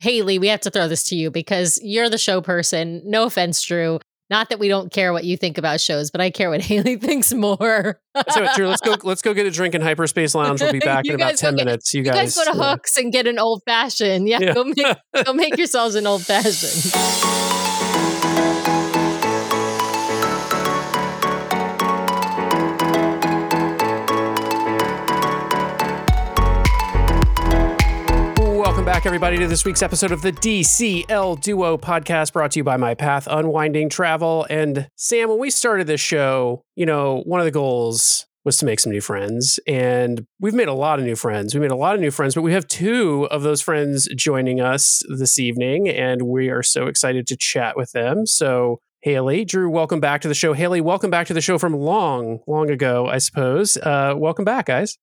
Hayley, we have to throw this to you because you're the show person. No offense, Drew. Not that we don't care what you think about shows, but I care what Hayley thinks more. so, Drew, let's go. Let's go get a drink in Hyperspace Lounge. We'll be back in about ten get, minutes. You, you guys, guys, go to yeah. Hooks and get an old fashioned. Yeah, yeah. go make go make yourselves an old fashioned. Back, everybody, to this week's episode of the DCL Duo podcast brought to you by My Path Unwinding Travel. And Sam, when we started this show, you know, one of the goals was to make some new friends. And we've made a lot of new friends. We made a lot of new friends, but we have two of those friends joining us this evening, and we are so excited to chat with them. So, Hayley, Drew, welcome back to the show. Hayley, welcome back to the show from long, long ago, I suppose. Uh, welcome back, guys.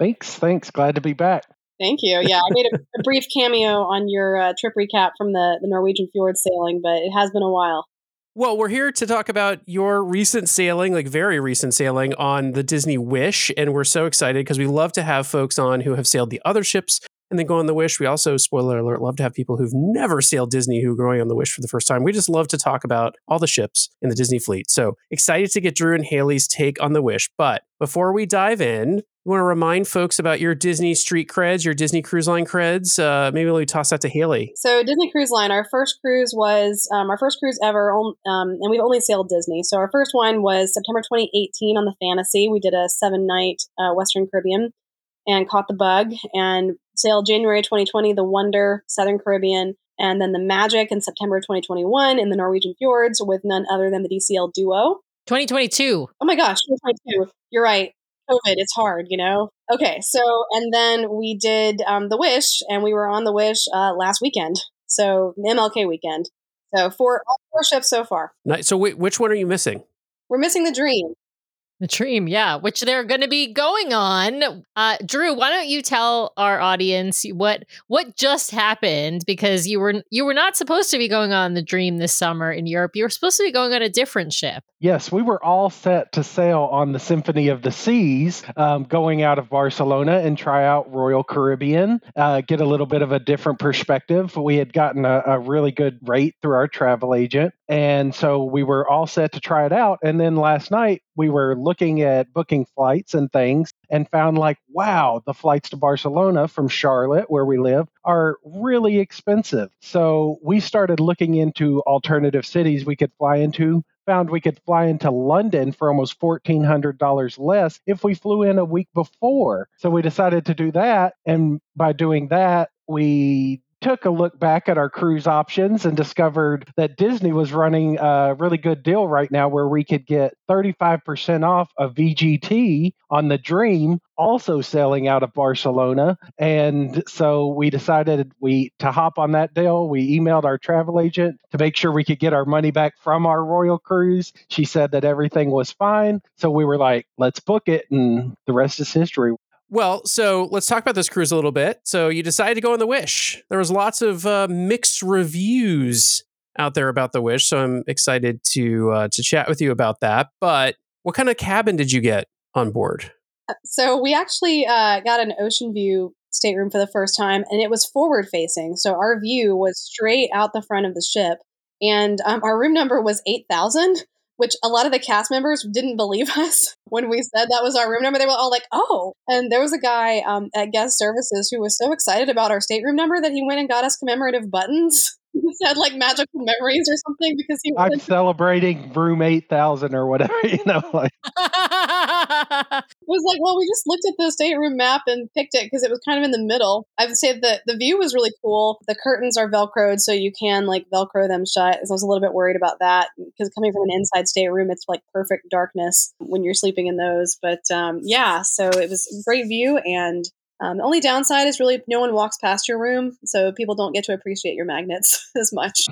Thanks. Thanks. Glad to be back. Thank you. Yeah, I made a, a brief cameo on your uh, trip recap from the, the Norwegian fjord sailing, but it has been a while. Well, we're here to talk about your recent sailing, like very recent sailing on the Disney Wish. And we're so excited because we love to have folks on who have sailed the other ships and then go on the Wish. We also, spoiler alert, love to have people who've never sailed Disney who are going on the Wish for the first time. We just love to talk about all the ships in the Disney fleet. So excited to get Drew and Hayley's take on the Wish. But before we dive in, you want to remind folks about your Disney street creds, your Disney Cruise Line creds? Uh, maybe we'll toss that to Hayley. So Disney Cruise Line, our first cruise was um, our first cruise ever, um, and we've only sailed Disney. So our first one was September 2018 on the Fantasy. We did a seven night uh, Western Caribbean and caught the bug and sailed January 2020 the Wonder Southern Caribbean and then the Magic in September 2021 in the Norwegian fjords with none other than the DCL duo. 2022. Oh my gosh, 2022. You're right. COVID, it's hard, you know? Okay, so, and then we did um, The Wish, and we were on The Wish uh, last weekend. So, MLK weekend. So, four, all four ships so far. Nice. So, wait, which one are you missing? We're missing the Dream. The Dream, yeah, which they're going to be going on. Uh, Drew, why don't you tell our audience what what just happened? Because you were you were not supposed to be going on the Dream this summer in Europe. You were supposed to be going on a different ship. Yes, we were all set to sail on the Symphony of the Seas, um, going out of Barcelona and try out Royal Caribbean, uh, get a little bit of a different perspective. We had gotten a, a really good rate through our travel agent, and so we were all set to try it out. And then last night we were looking at booking flights and things and found like, wow, the flights to Barcelona from Charlotte, where we live, are really expensive. So we started looking into alternative cities we could fly into. Found we could fly into London for almost $1,400 less if we flew in a week before. So we decided to do that. And by doing that, we took a look back at our cruise options and discovered that Disney was running a really good deal right now where we could get 35% off a VGT on the Dream, also sailing out of Barcelona. And so we decided we to hop on that deal. We emailed our travel agent to make sure we could get our money back from our Royal Cruise. She said that everything was fine. So we were like, let's book it. And the rest is history. Well, so let's talk about this cruise a little bit. So you decided to go on the Wish. There was lots of uh, mixed reviews out there about the Wish, so I'm excited to uh, to chat with you about that. But what kind of cabin did you get on board? So we actually uh, got an ocean view stateroom for the first time, and it was forward facing. So our view was straight out the front of the ship, and um, our room number was eight thousand which a lot of the cast members didn't believe us when we said that was our room number. They were all like, oh. And there was a guy um, at guest services who was so excited about our stateroom number that he went and got us commemorative buttons. He said like magical memories or something because he I'm celebrating room 8000 or whatever, you know. Like. it was like, well, we just looked at the stateroom map and picked it because it was kind of in the middle. I would say that the view was really cool. The curtains are velcroed, so you can like velcro them shut. So I was a little bit worried about that because coming from an inside stateroom, it's like perfect darkness when you're sleeping in those. But um, yeah, so it was great view and um, only downside is really no one walks past your room, so people don't get to appreciate your magnets as much.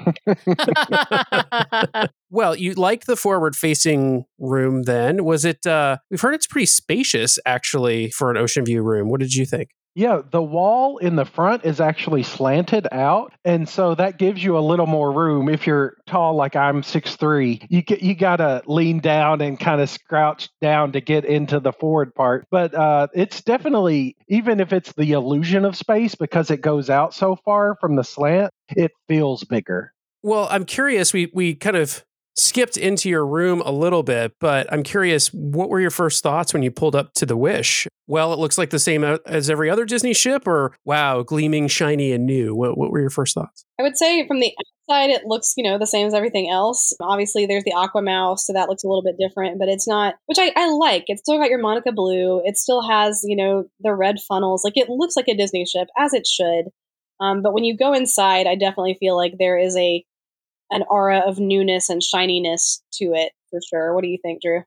well, you like the forward facing room then. Was it, uh, we've heard it's pretty spacious actually for an ocean view room. What did you think? Yeah, the wall in the front is actually slanted out, and so that gives you a little more room. If you're tall like I'm six three, you get you gotta lean down and kind of crouch down to get into the forward part. But uh, it's definitely even if it's the illusion of space because it goes out so far from the slant, it feels bigger. Well, I'm curious. We we kind of skipped into your room a little bit, but I'm curious, what were your first thoughts when you pulled up to the Wish? Well, it looks like the same as every other Disney ship, or wow, gleaming, shiny, and new. What, what were your first thoughts? I would say from the outside, it looks, you know, the same as everything else. Obviously, there's the Aqua Mouse, so that looks a little bit different, but it's not, which I, I like. It's still got your Monica Blue. It still has, you know, the red funnels. Like it looks like a Disney ship, as it should. Um, but when you go inside, I definitely feel like there is a an aura of newness and shininess to it for sure. What do you think, Drew?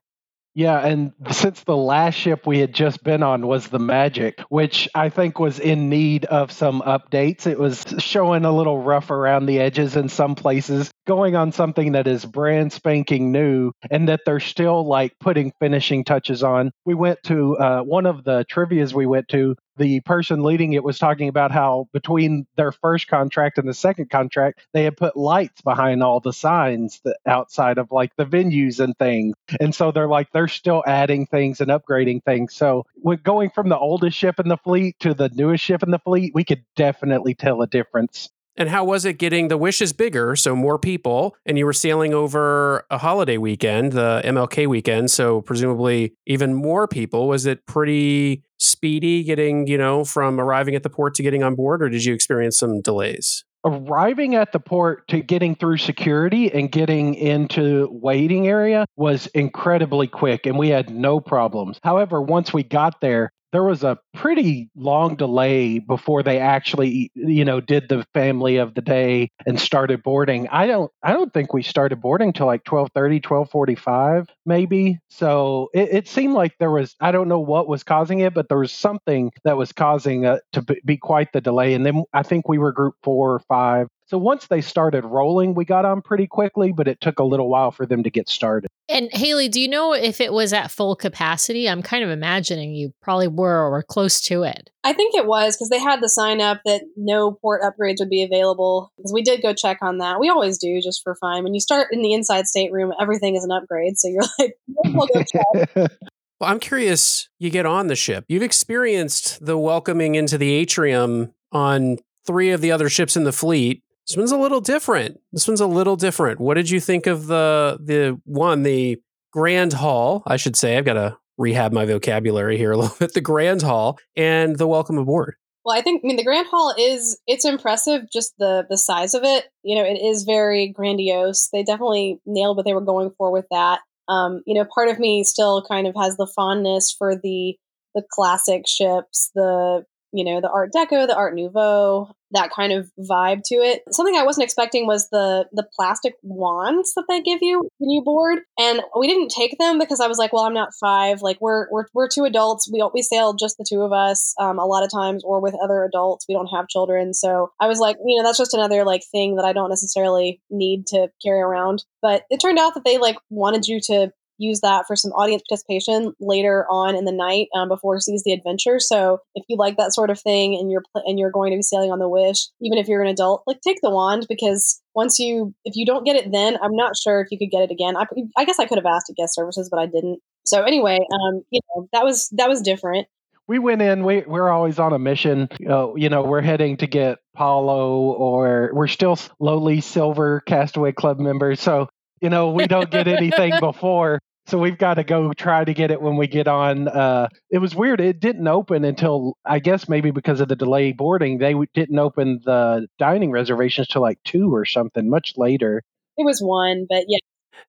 Yeah, and since the last ship we had just been on was the Magic, which I think was in need of some updates. It was showing a little rough around the edges in some places, going on something that is brand spanking new and that they're still like putting finishing touches on. We went to uh, one of the trivias we went to the person leading it was talking about how between their first contract and the second contract, they had put lights behind all the signs that outside of like the venues and things. And so they're like, they're still adding things and upgrading things. So with going from the oldest ship in the fleet to the newest ship in the fleet, we could definitely tell a difference. And how was it getting the wishes bigger, so more people, and you were sailing over a holiday weekend, the MLK weekend, so presumably even more people? Was it pretty speedy getting, you know, from arriving at the port to getting on board, or did you experience some delays? arriving at the port to getting through security and getting into waiting area was incredibly quick and we had no problems however once we got there there was a pretty long delay before they actually you know did the family of the day and started boarding. I don't i don't think we started boarding till like 1230 1245 maybe. So it, it seemed like there was i don't know what was causing it but there was something that was causing it to be quite the delay. And then i think we were group four or five so once they started rolling, we got on pretty quickly, but it took a little while for them to get started. And Hayley, do you know if it was at full capacity? I'm kind of imagining you probably were or were close to it. I think it was because they had the sign up that no port upgrades would be available. Because we did go check on that. We always do just for fun. When you start in the inside stateroom, everything is an upgrade. So you're like, we'll go check. Well, I'm curious, you get on the ship. You've experienced the welcoming into the atrium on three of the other ships in the fleet. This one's a little different. This one's a little different. What did you think of the the one, the Grand Hall? I should say. I've got to rehab my vocabulary here a little bit. The Grand Hall and the Welcome Aboard. Well, I think I mean the Grand Hall is it's impressive just the the size of it. You know, it is very grandiose. They definitely nailed what they were going for with that. Um, you know, part of me still kind of has the fondness for the the classic ships, the you know, the Art Deco, the Art Nouveau, that kind of vibe to it. Something I wasn't expecting was the the plastic wands that they give you when you board, and we didn't take them because I was like, well, I'm not five. Like we're we're we're two adults. We we sail just the two of us um, a lot of times, or with other adults. We don't have children, so I was like, you know, that's just another like thing that I don't necessarily need to carry around. But it turned out that they like wanted you to use that for some audience participation later on in the night um, before Seas the Adventure. So if you like that sort of thing and you're pl- and you're going to be sailing on the Wish, even if you're an adult, like take the wand because once you if you don't get it then, I'm not sure if you could get it again. I, I guess I could have asked at guest services, but I didn't. So anyway, um, you know that was that was different. We went in. We we're always on a mission. Uh, you know, we're heading to get Palo, or we're still lowly silver Castaway Club members. So you know, we don't get anything before. So we've got to go try to get it when we get on. Uh, it was weird. It didn't open until I guess maybe because of the delay boarding. They didn't open the dining reservations till like two or something, much later. It was one, but yeah.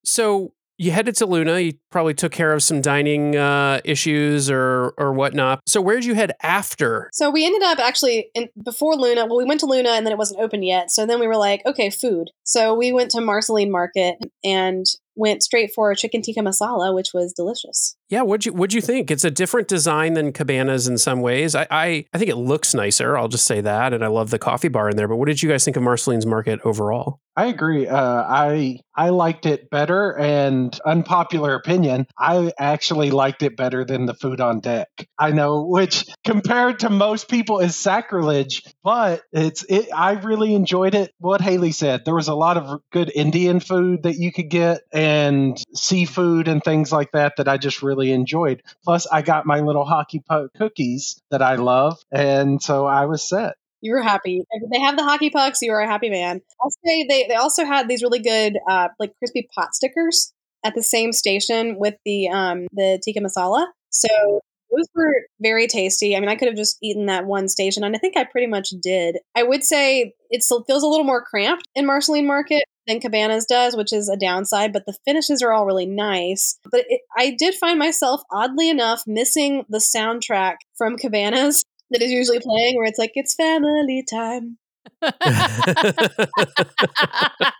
So you headed to Luna. You probably took care of some dining uh, issues or or whatnot. So where'd you head after? So we ended up actually in, before Luna. Well, we went to Luna and then it wasn't open yet. So then we were like, okay, food. So we went to Marceline Market and went straight for chicken tikka masala, which was delicious. Yeah, what'd you what'd you think? It's a different design than Cabanas in some ways. I, I I think it looks nicer. I'll just say that, and I love the coffee bar in there. But what did you guys think of Marceline's Market overall? I agree. Uh, I I liked it better, and unpopular opinion, I actually liked it better than the food on deck. I know, which compared to most people is sacrilege, but it's it. I really enjoyed it. What Hayley said, there was a lot of good Indian food that you could get, and seafood and things like that that I just really enjoyed. Plus, I got my little hockey puck cookies that I love, and so I was set you were happy. They have the hockey pucks, you are a happy man. I'll say they, they also had these really good uh, like crispy pot stickers at the same station with the um the tikka masala. So those were very tasty. I mean, I could have just eaten that one station, and I think I pretty much did. I would say it still feels a little more cramped in Marceline Market than Cabanas does, which is a downside, but the finishes are all really nice. But it, I did find myself, oddly enough, missing the soundtrack from Cabanas that is usually playing where it's like it's family time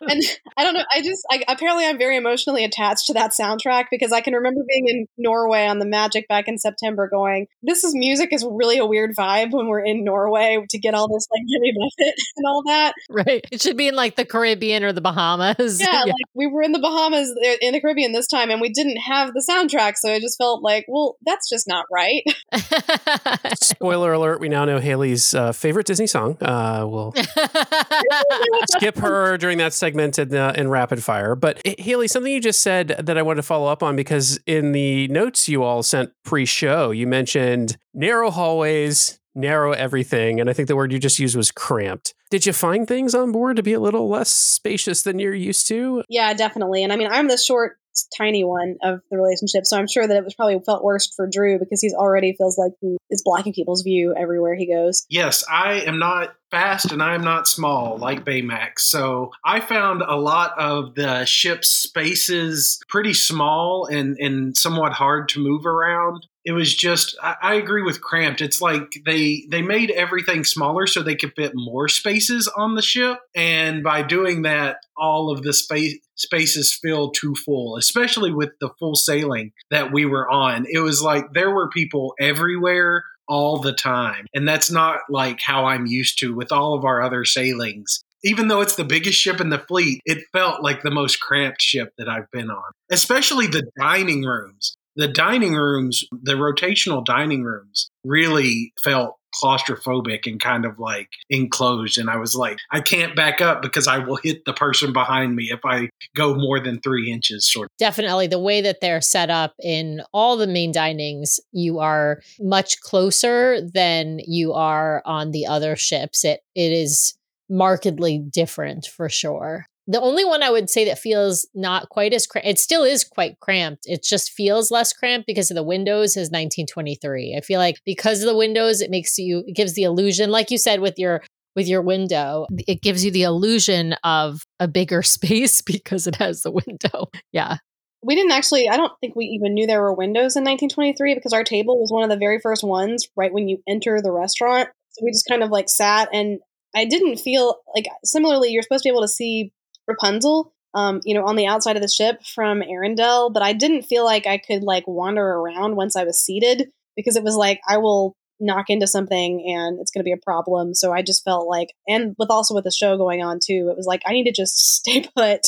and I don't know. I just I, apparently I'm very emotionally attached to that soundtrack because I can remember being in Norway on the Magic back in September, going, "This is music is really a weird vibe when we're in Norway to get all this like Jimmy Buffett and all that." Right. It should be in like the Caribbean or the Bahamas. Yeah, yeah. like we were in the Bahamas uh, in the Caribbean this time, and we didn't have the soundtrack, so I just felt like, well, that's just not right. Spoiler alert: We now know Hayley's uh, favorite Disney song. Uh, we'll skip her during that segment in, uh, in rapid fire. But Hayley, something you just said that I wanted to follow up on because in the notes you all sent pre-show, you mentioned narrow hallways, narrow everything, and I think the word you just used was cramped. Did you find things on board to be a little less spacious than you're used to? Yeah, definitely. And I mean, I'm the short tiny one of the relationship. So I'm sure that it was probably felt worst for Drew because he's already feels like he is blocking people's view everywhere he goes. Yes, I am not fast and I'm not small like Baymax. So I found a lot of the ship's spaces pretty small and, and somewhat hard to move around. It was just I, agree with cramped. It's like they they made everything smaller so they could fit more spaces on the ship. And by doing that all of the space spaces feel too full especially with the full sailing that we were on. It was like there were people everywhere all the time. And that's not like how i'm used to with all of our other sailings. Even though it's the biggest ship in the fleet, it felt like the most cramped ship that I've been on, especially the dining rooms. The dining rooms, the rotational dining rooms really felt claustrophobic and kind of like enclosed. And I was like, I can't back up because I will hit the person behind me if I go more than three inches, sort of. Definitely. The way that they're set up in all the main dinings, you are much closer than you are on the other ships. It it is markedly different for sure. The only one I would say that feels not quite as cramped, it still is quite cramped. It just feels less cramped because of the windows is 1923. I feel like because of the windows, it makes you, it gives the illusion, like you said with your with your window, it gives you the illusion of a bigger space because it has the window. Yeah. We didn't actually, I don't think we even knew there were windows in 1923 because our table was one of the very first ones right when you enter the restaurant. So we just kind of like sat and I didn't feel like similarly, you're supposed to be able to see Rapunzel, um, you know, on the outside of the ship from Arendelle, but I didn't feel like I could like wander around once I was seated because it was like I will knock into something and it's going to be a problem. So I just felt like, and with also with the show going on too, it was like I need to just stay put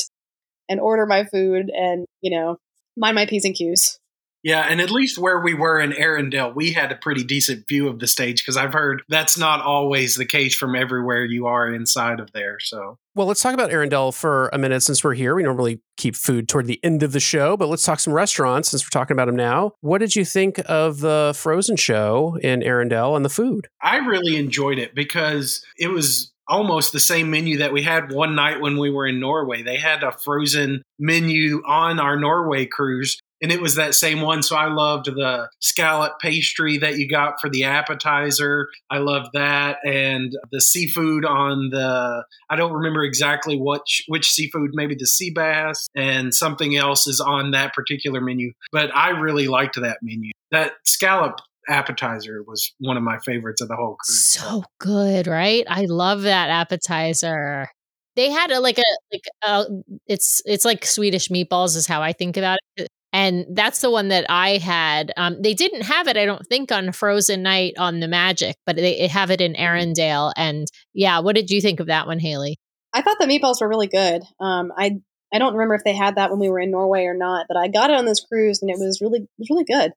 and order my food and you know mind my p's and q's. Yeah, and at least where we were in Arendelle, we had a pretty decent view of the stage because I've heard that's not always the case from everywhere you are inside of there. So, well, let's talk about Arendelle for a minute since we're here. We normally keep food toward the end of the show, but let's talk some restaurants since we're talking about them now. What did you think of the Frozen show in Arendelle and the food? I really enjoyed it because it was almost the same menu that we had one night when we were in Norway. They had a frozen menu on our Norway cruise and it was that same one. So I loved the scallop pastry that you got for the appetizer. I loved that, and the seafood on the I don't remember exactly what which seafood, maybe the sea bass, and something else is on that particular menu. But I really liked that menu. That scallop appetizer was one of my favorites of the whole cruise. So good, right? I love that appetizer. They had a like a like a it's it's like Swedish meatballs is how I think about it. And that's the one that I had. Um, they didn't have it, I don't think, on Frozen Night on the Magic, but they have it in Arendelle. And yeah, what did you think of that one, Hayley? I thought the meatballs were really good. Um, I I don't remember if they had that when we were in Norway or not, but I got it on this cruise and it was really it was really good.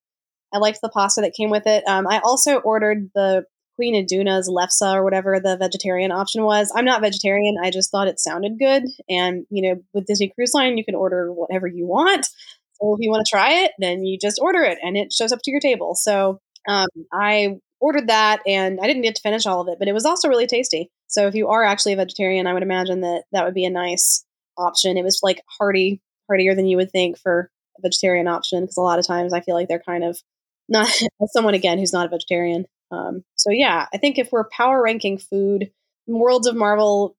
I liked the pasta that came with it. Um, I also ordered the Queen Iduna's lefse or whatever the vegetarian option was. I'm not vegetarian. I just thought it sounded good. And, you know, with Disney Cruise Line, you can order whatever you want. So if you want to try it, then you just order it and it shows up to your table. So um, I ordered that and I didn't get to finish all of it, but it was also really tasty. So if you are actually a vegetarian, I would imagine that that would be a nice option. It was like hearty, heartier than you would think for a vegetarian option because a lot of times I feel like they're kind of not someone again who's not a vegetarian. Um, so yeah, I think if we're power ranking food, Worlds of Marvel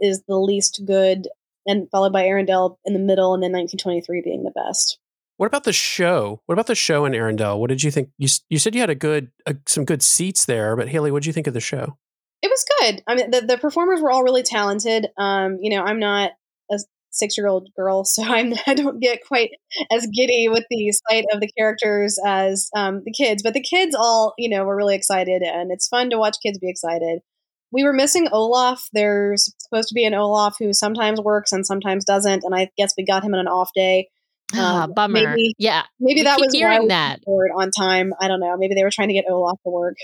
is the least good, and followed by Arendelle in the middle, and then 1923 being the best. What about the show? What about the show in Arendelle? What did you think? You you said you had a good uh, some good seats there, but Hayley, what did you think of the show? It was good. I mean, the, the performers were all really talented. Um, you know, I'm not a six year old girl, so I'm I don't get quite as giddy with the sight of the characters as um, the kids. But the kids all, you know, were really excited, and it's fun to watch kids be excited. We were missing Olaf. There's supposed to be an Olaf who sometimes works and sometimes doesn't, and I guess we got him on an off day. Um, bummer. Maybe, yeah. maybe We that was why hearing that. were on time. I don't know. Maybe they were trying to get Olaf to work.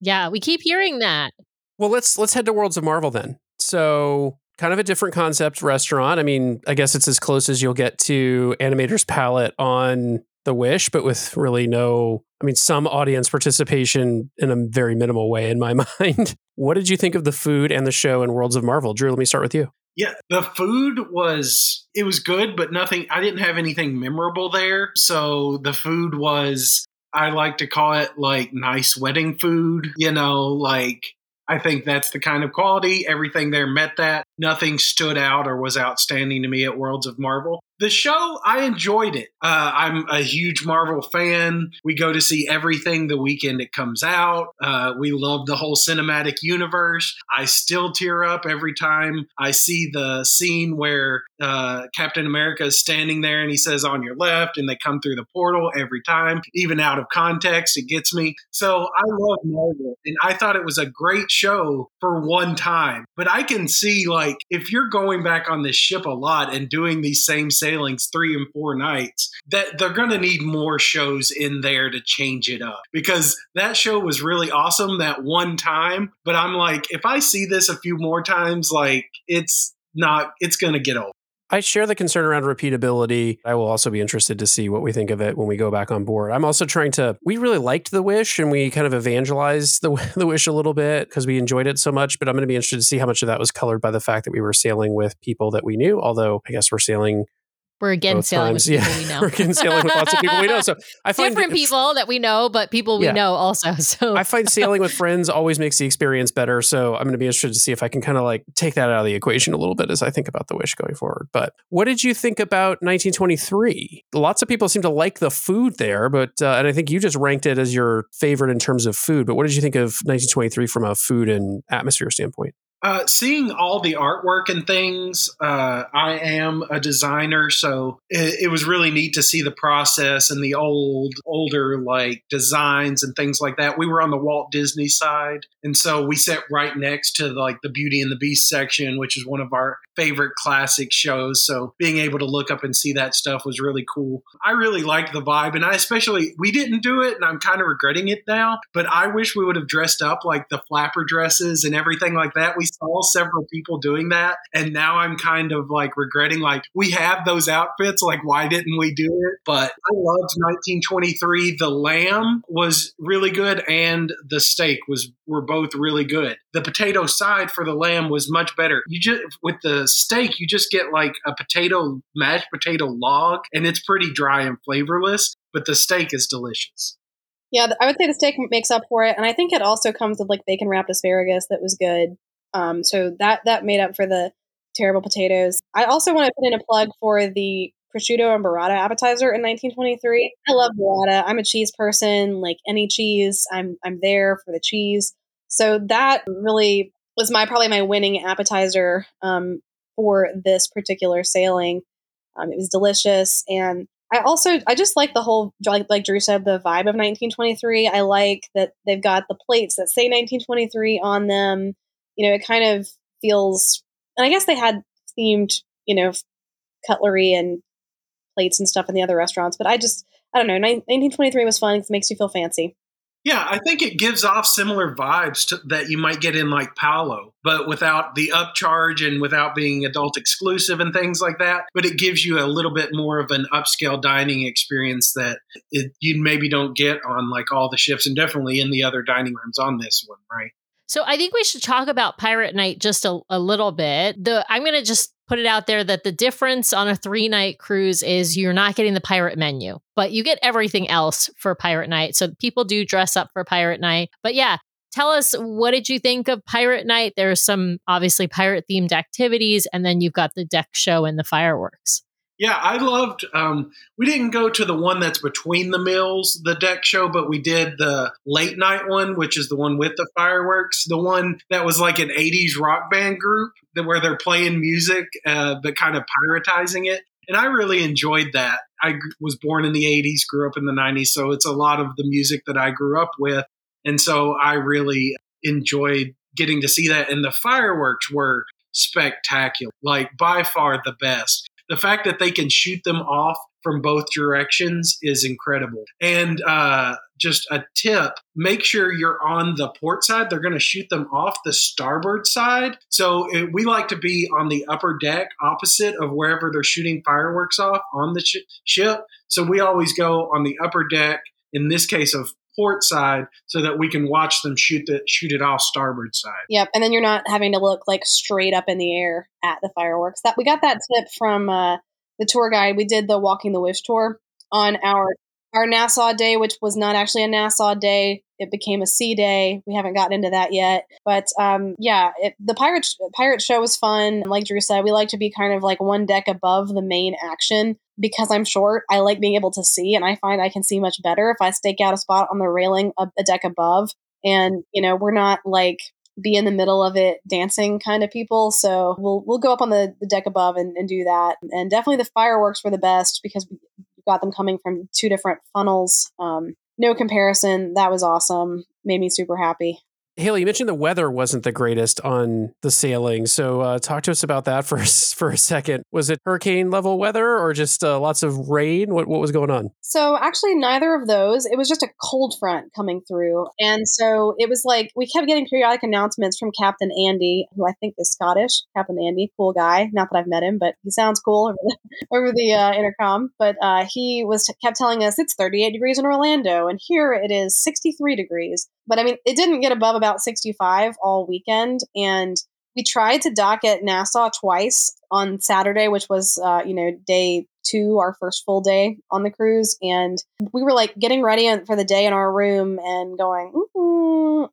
Yeah. We keep hearing that. Well, let's let's head to Worlds of Marvel then. So, kind of a different concept restaurant. I mean, I guess it's as close as you'll get to Animator's Palette on The Wish, but with really no, I mean, some audience participation in a very minimal way in my mind. what did you think of the food and the show in Worlds of Marvel? Drew, let me start with you. Yeah, the food was it was good, but nothing. I didn't have anything memorable there. So the food was I like to call it like nice wedding food. You know, like I think that's the kind of quality. Everything there met that. Nothing stood out or was outstanding to me at Worlds of Marvel. The show, I enjoyed it. Uh, I'm a huge Marvel fan. We go to see everything the weekend it comes out. Uh, we love the whole cinematic universe. I still tear up every time I see the scene where uh, Captain America is standing there and he says, on your left, and they come through the portal every time. Even out of context, it gets me. So I love Marvel, and I thought it was a great show for one time. But I can see, like, if you're going back on this ship a lot and doing these same sailings three and four nights, that they're going to need more shows in there to change it up because that show was really awesome that one time. But I'm like, if I see this a few more times, like, it's not, it's going to get old. I share the concern around repeatability. I will also be interested to see what we think of it when we go back on board. I'm also trying to. We really liked the Wish, and we kind of evangelized the the Wish a little bit because we enjoyed it so much. But I'm going to be interested to see how much of that was colored by the fact that we were sailing with people that we knew. Although I guess we're sailing We're again both sailing times. with people yeah, we know. we're again sailing with lots of people we know. So I find Different people that we know, but people we Yeah. know also. So I find sailing with friends always makes the experience better. So I'm going to be interested to see if I can kind of like take that out of the equation a little bit as I think about the wish going forward. But what did you think about 1923? Lots of people seem to like the food there, but uh, and I think you just ranked it as your favorite in terms of food. But what did you think of 1923 from a food and atmosphere standpoint? Uh, seeing all the artwork and things, uh, I am a designer, so it, it was really neat to see the process and the old, older like designs and things like that. We were on the Walt Disney side, and so we sat right next to like the Beauty and the Beast section, which is one of our favorite classic shows. So being able to look up and see that stuff was really cool. I really liked the vibe, and I especially we didn't do it, and I'm kind of regretting it now. But I wish we would have dressed up like the flapper dresses and everything like that. We saw several people doing that, and now I'm kind of like regretting like we have those outfits. Like why didn't we do it? But I loved 1923. The lamb was really good, and the steak was were both really good. The potato side for the lamb was much better. You just with the steak, you just get like a potato mashed potato log, and it's pretty dry and flavorless. But the steak is delicious. Yeah, I would say the steak makes up for it, and I think it also comes with like bacon wrapped asparagus that was good. Um, so that that made up for the terrible potatoes. I also want to put in a plug for the prosciutto and burrata appetizer in 1923. I love burrata. I'm a cheese person. Like any cheese, I'm I'm there for the cheese. So that really was my probably my winning appetizer um, for this particular sailing. Um, it was delicious, and I also I just like the whole like like Drew said the vibe of 1923. I like that they've got the plates that say 1923 on them. You know, it kind of feels, and I guess they had themed you know cutlery and plates and stuff in the other restaurants, but I just I don't know. 1923 was fun. It makes you feel fancy. Yeah, I think it gives off similar vibes to, that you might get in like Palo, but without the upcharge and without being adult exclusive and things like that. But it gives you a little bit more of an upscale dining experience that it, you maybe don't get on like all the ships and definitely in the other dining rooms on this one, right? So I think we should talk about Pirate Night just a, a little bit. The I'm going to just put it out there that the difference on a three night cruise is you're not getting the pirate menu, but you get everything else for Pirate Night. So people do dress up for Pirate Night. But yeah, tell us what did you think of Pirate Night? There's some obviously pirate themed activities, and then you've got the deck show and the fireworks. Yeah, I loved. Um, we didn't go to the one that's between the mills, the deck show, but we did the late night one, which is the one with the fireworks. The one that was like an '80s rock band group, that where they're playing music, uh, but kind of piratizing it. And I really enjoyed that. I was born in the '80s, grew up in the '90s, so it's a lot of the music that I grew up with, and so I really enjoyed getting to see that. And the fireworks were spectacular, like by far the best the fact that they can shoot them off from both directions is incredible. And uh, just a tip make sure you're on the port side. They're going to shoot them off the starboard side. So it, we like to be on the upper deck opposite of wherever they're shooting fireworks off on the sh- ship. So we always go on the upper deck, in this case of port side so that we can watch them shoot the shoot it off starboard side. Yep, and then you're not having to look like straight up in the air at the fireworks. That we got that tip from uh, the tour guide. We did the Walking the Wish tour on our our Nassau day, which was not actually a Nassau day. It became a sea day. We haven't gotten into that yet, but um, yeah, it, the pirate pirate show was fun. Like Drew said, we like to be kind of like one deck above the main action because I'm short. I like being able to see, and I find I can see much better if I stake out a spot on the railing a, a deck above. And you know, we're not like be in the middle of it dancing kind of people. So we'll we'll go up on the, the deck above and, and do that. And definitely the fireworks were the best because we got them coming from two different funnels. Um, no comparison. That was awesome. Made me super happy. Hayley, you mentioned the weather wasn't the greatest on the sailing, so uh, talk to us about that for for a second. Was it hurricane level weather or just uh, lots of rain? What what was going on? So actually, neither of those. It was just a cold front coming through, and so it was like we kept getting periodic announcements from Captain Andy, who I think is Scottish. Captain Andy, cool guy. Not that I've met him, but he sounds cool over the, over the uh, intercom. But uh, he was kept telling us it's 38 degrees in Orlando, and here it is 63 degrees. But I mean, it didn't get above about 65 all weekend. And we tried to dock at Nassau twice on Saturday, which was, uh, you know, day two, our first full day on the cruise. And we were like getting ready for the day in our room and going,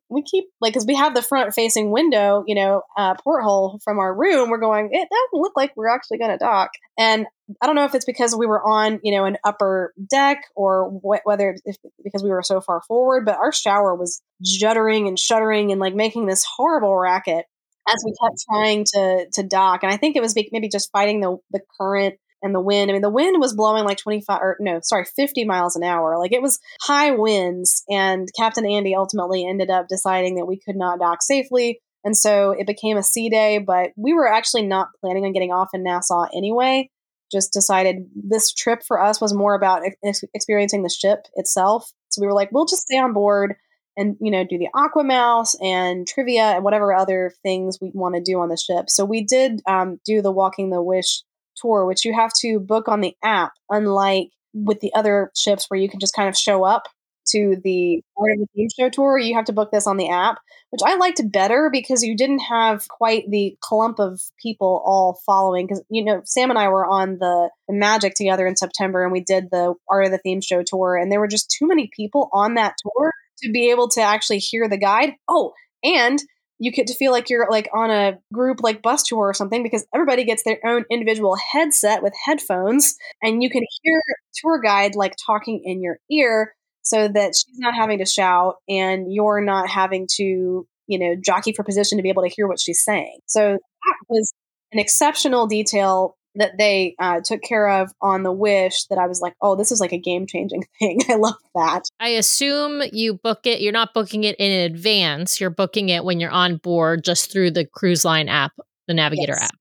we keep like, because we have the front facing window, you know, uh, porthole from our room. We're going, it doesn't look like we're actually going to dock. And I don't know if it's because we were on, you know, an upper deck or wh- whether it's because we were so far forward, but our shower was juddering and shuddering and like making this horrible racket as we kept trying to to dock. And I think it was maybe just fighting the the current and the wind. I mean, the wind was blowing like 25 or no, sorry, 50 miles an hour. Like it was high winds. And Captain Andy ultimately ended up deciding that we could not dock safely. And so it became a sea day, but we were actually not planning on getting off in Nassau anyway. Just decided this trip for us was more about ex- experiencing the ship itself. So we were like, we'll just stay on board and you know do the aqua mouse and trivia and whatever other things we want to do on the ship. So we did um, do the walking the wish tour which you have to book on the app unlike with the other ships where you can just kind of show up to the part of the theme show tour you have to book this on the app which i liked better because you didn't have quite the clump of people all following because you know sam and i were on the, the magic together in september and we did the art of the theme show tour and there were just too many people on that tour to be able to actually hear the guide. Oh, and you get to feel like you're like on a group like bus tour or something because everybody gets their own individual headset with headphones and you can hear tour guide like talking in your ear so that she's not having to shout and you're not having to you know jockey for position to be able to hear what she's saying so that was an exceptional detail that they uh, took care of on the Wish that I was like, oh, this is like a game changing thing. I love that. I assume you book it, you're not booking it in advance, you're booking it when you're on board just through the cruise line app, the Navigator Yes. app.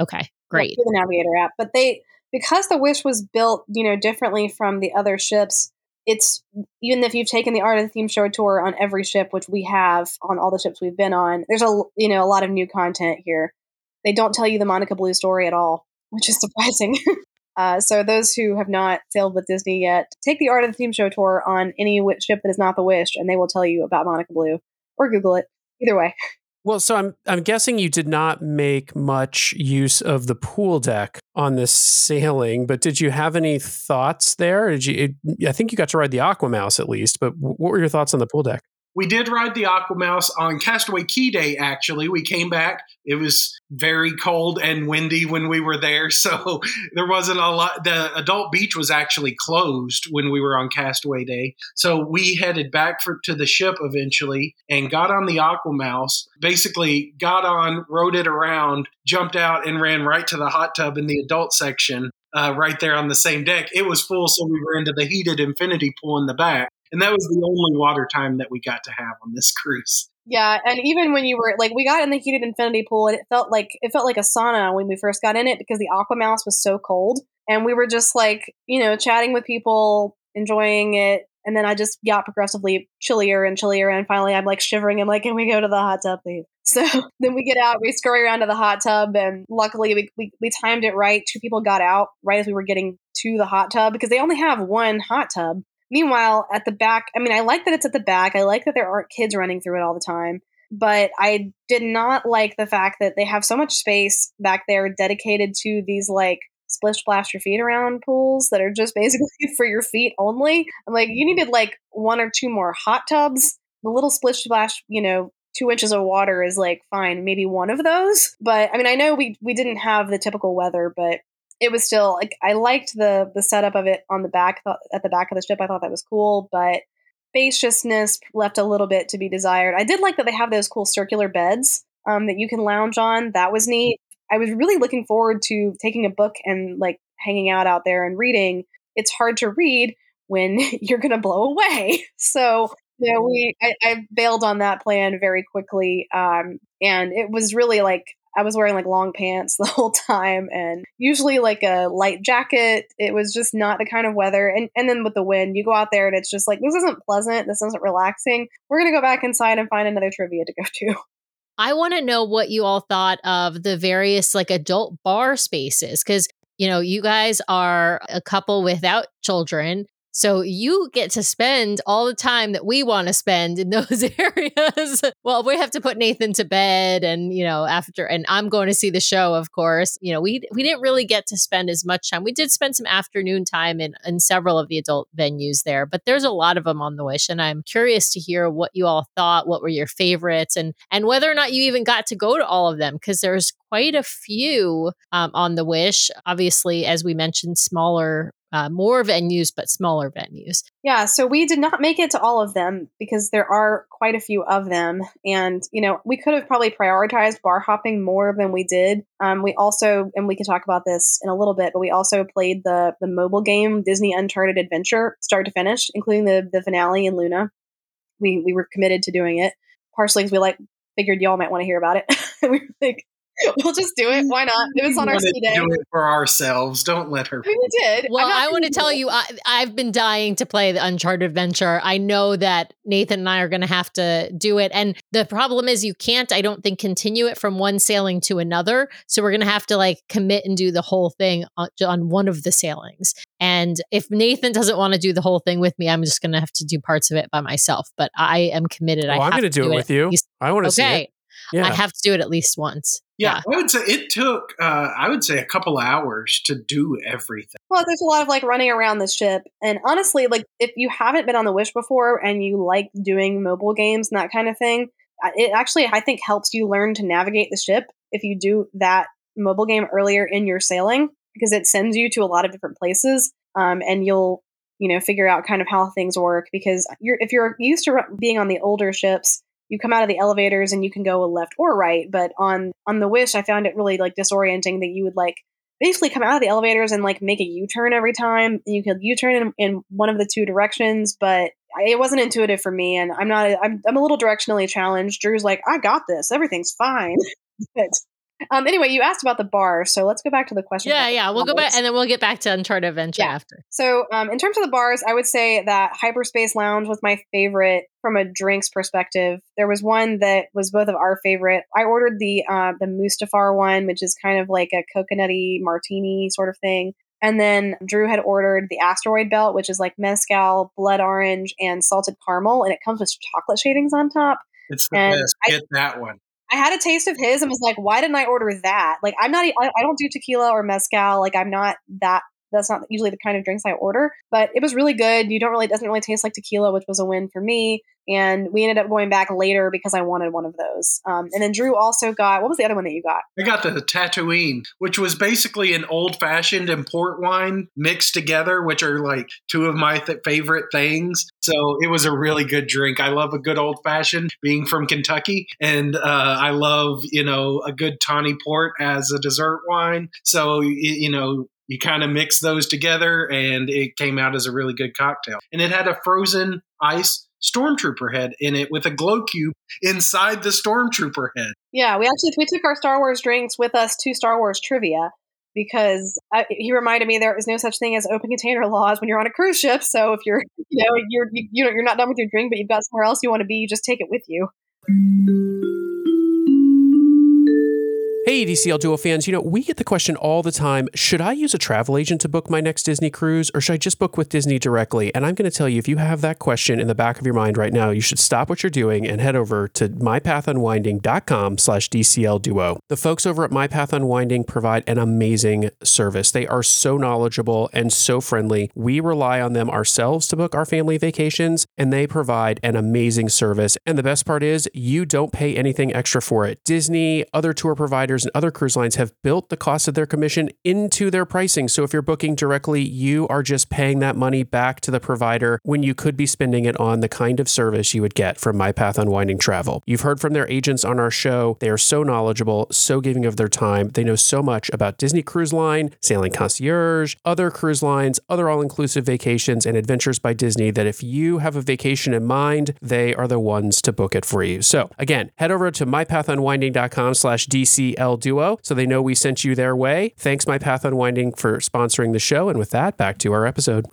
Okay, great. through the Navigator app. But they, because the Wish was built, you know, differently from the other ships, it's even if you've taken the Art of the Theme Show tour on every ship, which we have on all the ships we've been on, there's a you know a lot of new content here. They don't tell you the Monica Blue story at all, which is surprising. uh, so those who have not sailed with Disney yet, take the Art of the Theme Show tour on any ship that is not the Wish, and they will tell you about Monica Blue, or Google it. Either way. Well, so I'm I'm guessing you did not make much use of the pool deck on this sailing, but did you have any thoughts there? Did you? It, I think you got to ride the Aquamouse at least, but what were your thoughts on the pool deck? We did ride the Aquamouse on Castaway Cay Day, actually. We came back. It was very cold and windy when we were there. So there wasn't a lot. The adult beach was actually closed when we were on Castaway Day. So we headed back for, to the ship eventually and got on the Aquamouse. Basically, got on, rode it around, jumped out, and ran right to the hot tub in the adult section. Uh, right there on the same deck. It was full, so we were into the heated infinity pool in the back. And that was the only water time that we got to have on this cruise. Yeah, and even when you were like, we got in the heated infinity pool, and it felt like it felt like a sauna when we first got in it because the Aqua Aquamouse was so cold, and we were just like, you know, chatting with people, enjoying it, and then I just got progressively chillier and chillier, and finally I'm like shivering. I'm like, can we go to the hot tub, please? So then we get out, we scurry around to the hot tub, and luckily we, we, we timed it right. Two people got out right as we were getting to the hot tub because they only have one hot tub. Meanwhile, at the back, I mean, I like that it's at the back. I like that there aren't kids running through it all the time. But I did not like the fact that they have so much space back there dedicated to these like splish splash your feet around pools that are just basically for your feet only. I'm like, you needed like one or two more hot tubs. The little splish splash, you know, two inches of water is like fine, maybe one of those. But I mean, I know we we didn't have the typical weather, but it was still like I liked the the setup of it on the back at the back of the ship. I thought that was cool, but spaciousness left a little bit to be desired. I did like that they have those cool circular beds um, that you can lounge on. That was neat. I was really looking forward to taking a book and like hanging out out there and reading. It's hard to read when you're going to blow away. So you know, we I, I bailed on that plan very quickly, um, and it was really like I was wearing like long pants the whole time, and usually like a light jacket. It was just not the kind of weather, and and then with the wind, you go out there and it's just like this isn't pleasant. This isn't relaxing. We're gonna go back inside and find another trivia to go to. I want to know what you all thought of the various like adult bar spaces because you know you guys are a couple without children. So you get to spend all the time that we want to spend in those areas. well, we have to put Nathan to bed and you know after and I'm going to see the show of course. You know, we we didn't really get to spend as much time. We did spend some afternoon time in in several of the adult venues there, but there's a lot of them on the Wish and I'm curious to hear what you all thought, what were your favorites and and whether or not you even got to go to all of them because there's quite a few um, on the Wish. Obviously, as we mentioned, smaller, uh, more venues, but smaller venues. Yeah, so we did not make it to all of them because there are quite a few of them. And, you know, we could have probably prioritized bar hopping more than we did. Um, we also, and we can talk about this in a little bit, but we also played the the mobile game Disney Uncharted Adventure, start to finish, including the the finale in Luna. We we were committed to doing it, partially because we like figured y'all might want to hear about it. we were like, we'll just do it. Why not? It was on We our wanted ski day. do it for ourselves. Don't let her. We did. Well, I'm not I want to tell you, I, I've been dying to play the Uncharted Adventure. I know that Nathan and I are going to have to do it. And the problem is, you can't, I don't think, continue it from one sailing to another. So we're going to have to like commit and do the whole thing on, on one of the sailings. And if Nathan doesn't want to do the whole thing with me, I'm just going to have to do parts of it by myself. But I am committed. I Oh, I'm going to do it with you. I want to see it. Yeah. I have to do it at least once. Yeah, I would say it took. Uh, I would say a couple hours to do everything. Well, there's a lot of like running around the ship. And honestly, like if you haven't been on the Wish before and you like doing mobile games and that kind of thing, it actually, I think, helps you learn to navigate the ship if you do that mobile game earlier in your sailing because it sends you to a lot of different places um, and you'll, you know, figure out kind of how things work because you're, if you're used to being on the older ships, you come out of the elevators and you can go left or right. But on on the Wish, I found it really like disorienting that you would like basically come out of the elevators and like make a U-turn every time. You could U-turn in, in one of the two directions, but it wasn't intuitive for me. And I'm not. I'm I'm a little directionally challenged. Drew's like, I got this. Everything's fine. but um, anyway, you asked about the bar, so let's go back to the question. Yeah, yeah, we'll go back and then we'll get back to Uncharted Adventure Yeah. after. So, um, in terms of the bars, I would say that Hyperspace Lounge was my favorite from a drinks perspective. There was one that was both of our favorite. I ordered the uh, the Mustafar one, which is kind of like a coconutty martini sort of thing. And then Drew had ordered the asteroid belt, which is like mezcal, blood orange, and salted caramel, and it comes with chocolate shavings on top. It's the And best. I- Get that one. I had a taste of his and was like, why didn't I order that? Like, I'm not, I don't do tequila or mezcal. Like, I'm not that, that's not usually the kind of drinks I order, but it was really good. You don't really, doesn't really taste like tequila, which was a win for me. And we ended up going back later because I wanted one of those. Um, and then Drew also got, what was the other one that you got? I got the Tatooine, which was basically an old fashioned and port wine mixed together, which are like two of my th- favorite things. So it was a really good drink. I love a good old fashioned being from Kentucky. And uh, I love, you know, a good tawny port as a dessert wine. So, you know, you kind of mix those together and it came out as a really good cocktail. And it had a frozen ice stormtrooper head in it with a glow cube inside the stormtrooper head. Yeah, we actually, we took our Star Wars drinks with us to Star Wars trivia because I, he reminded me there is no such thing as open container laws when you're on a cruise ship. So if you're, you know, you're, you, you know, you're not done with your drink, but you've got somewhere else you want to be, you just take it with you. Hey, DCL Duo fans, you know, we get the question all the time should I use a travel agent to book my next Disney cruise or should I just book with Disney directly? And I'm going to tell you, if you have that question in the back of your mind right now, you should stop what you're doing and head over to mypathunwinding.com slash DCL Duo. The folks over at My Path Unwinding provide an amazing service. They are so knowledgeable and so friendly. We rely on them ourselves to book our family vacations, and they provide an amazing service. And the best part is, you don't pay anything extra for it. Disney, other tour providers, and other cruise lines have built the cost of their commission into their pricing. So if you're booking directly, you are just paying that money back to the provider when you could be spending it on the kind of service you would get from My Path Unwinding Travel. You've heard from their agents on our show. They are so knowledgeable, so giving of their time. They know so much about Disney Cruise Line, Sailing Concierge, other cruise lines, other all inclusive vacations, and adventures by Disney that if you have a vacation in mind, they are the ones to book it for you. So again, head over to mypathunwinding.com slash DCL Duo so they know we sent you their way. Thanks, My Path Unwinding, for sponsoring the show. And with that, back to our episode.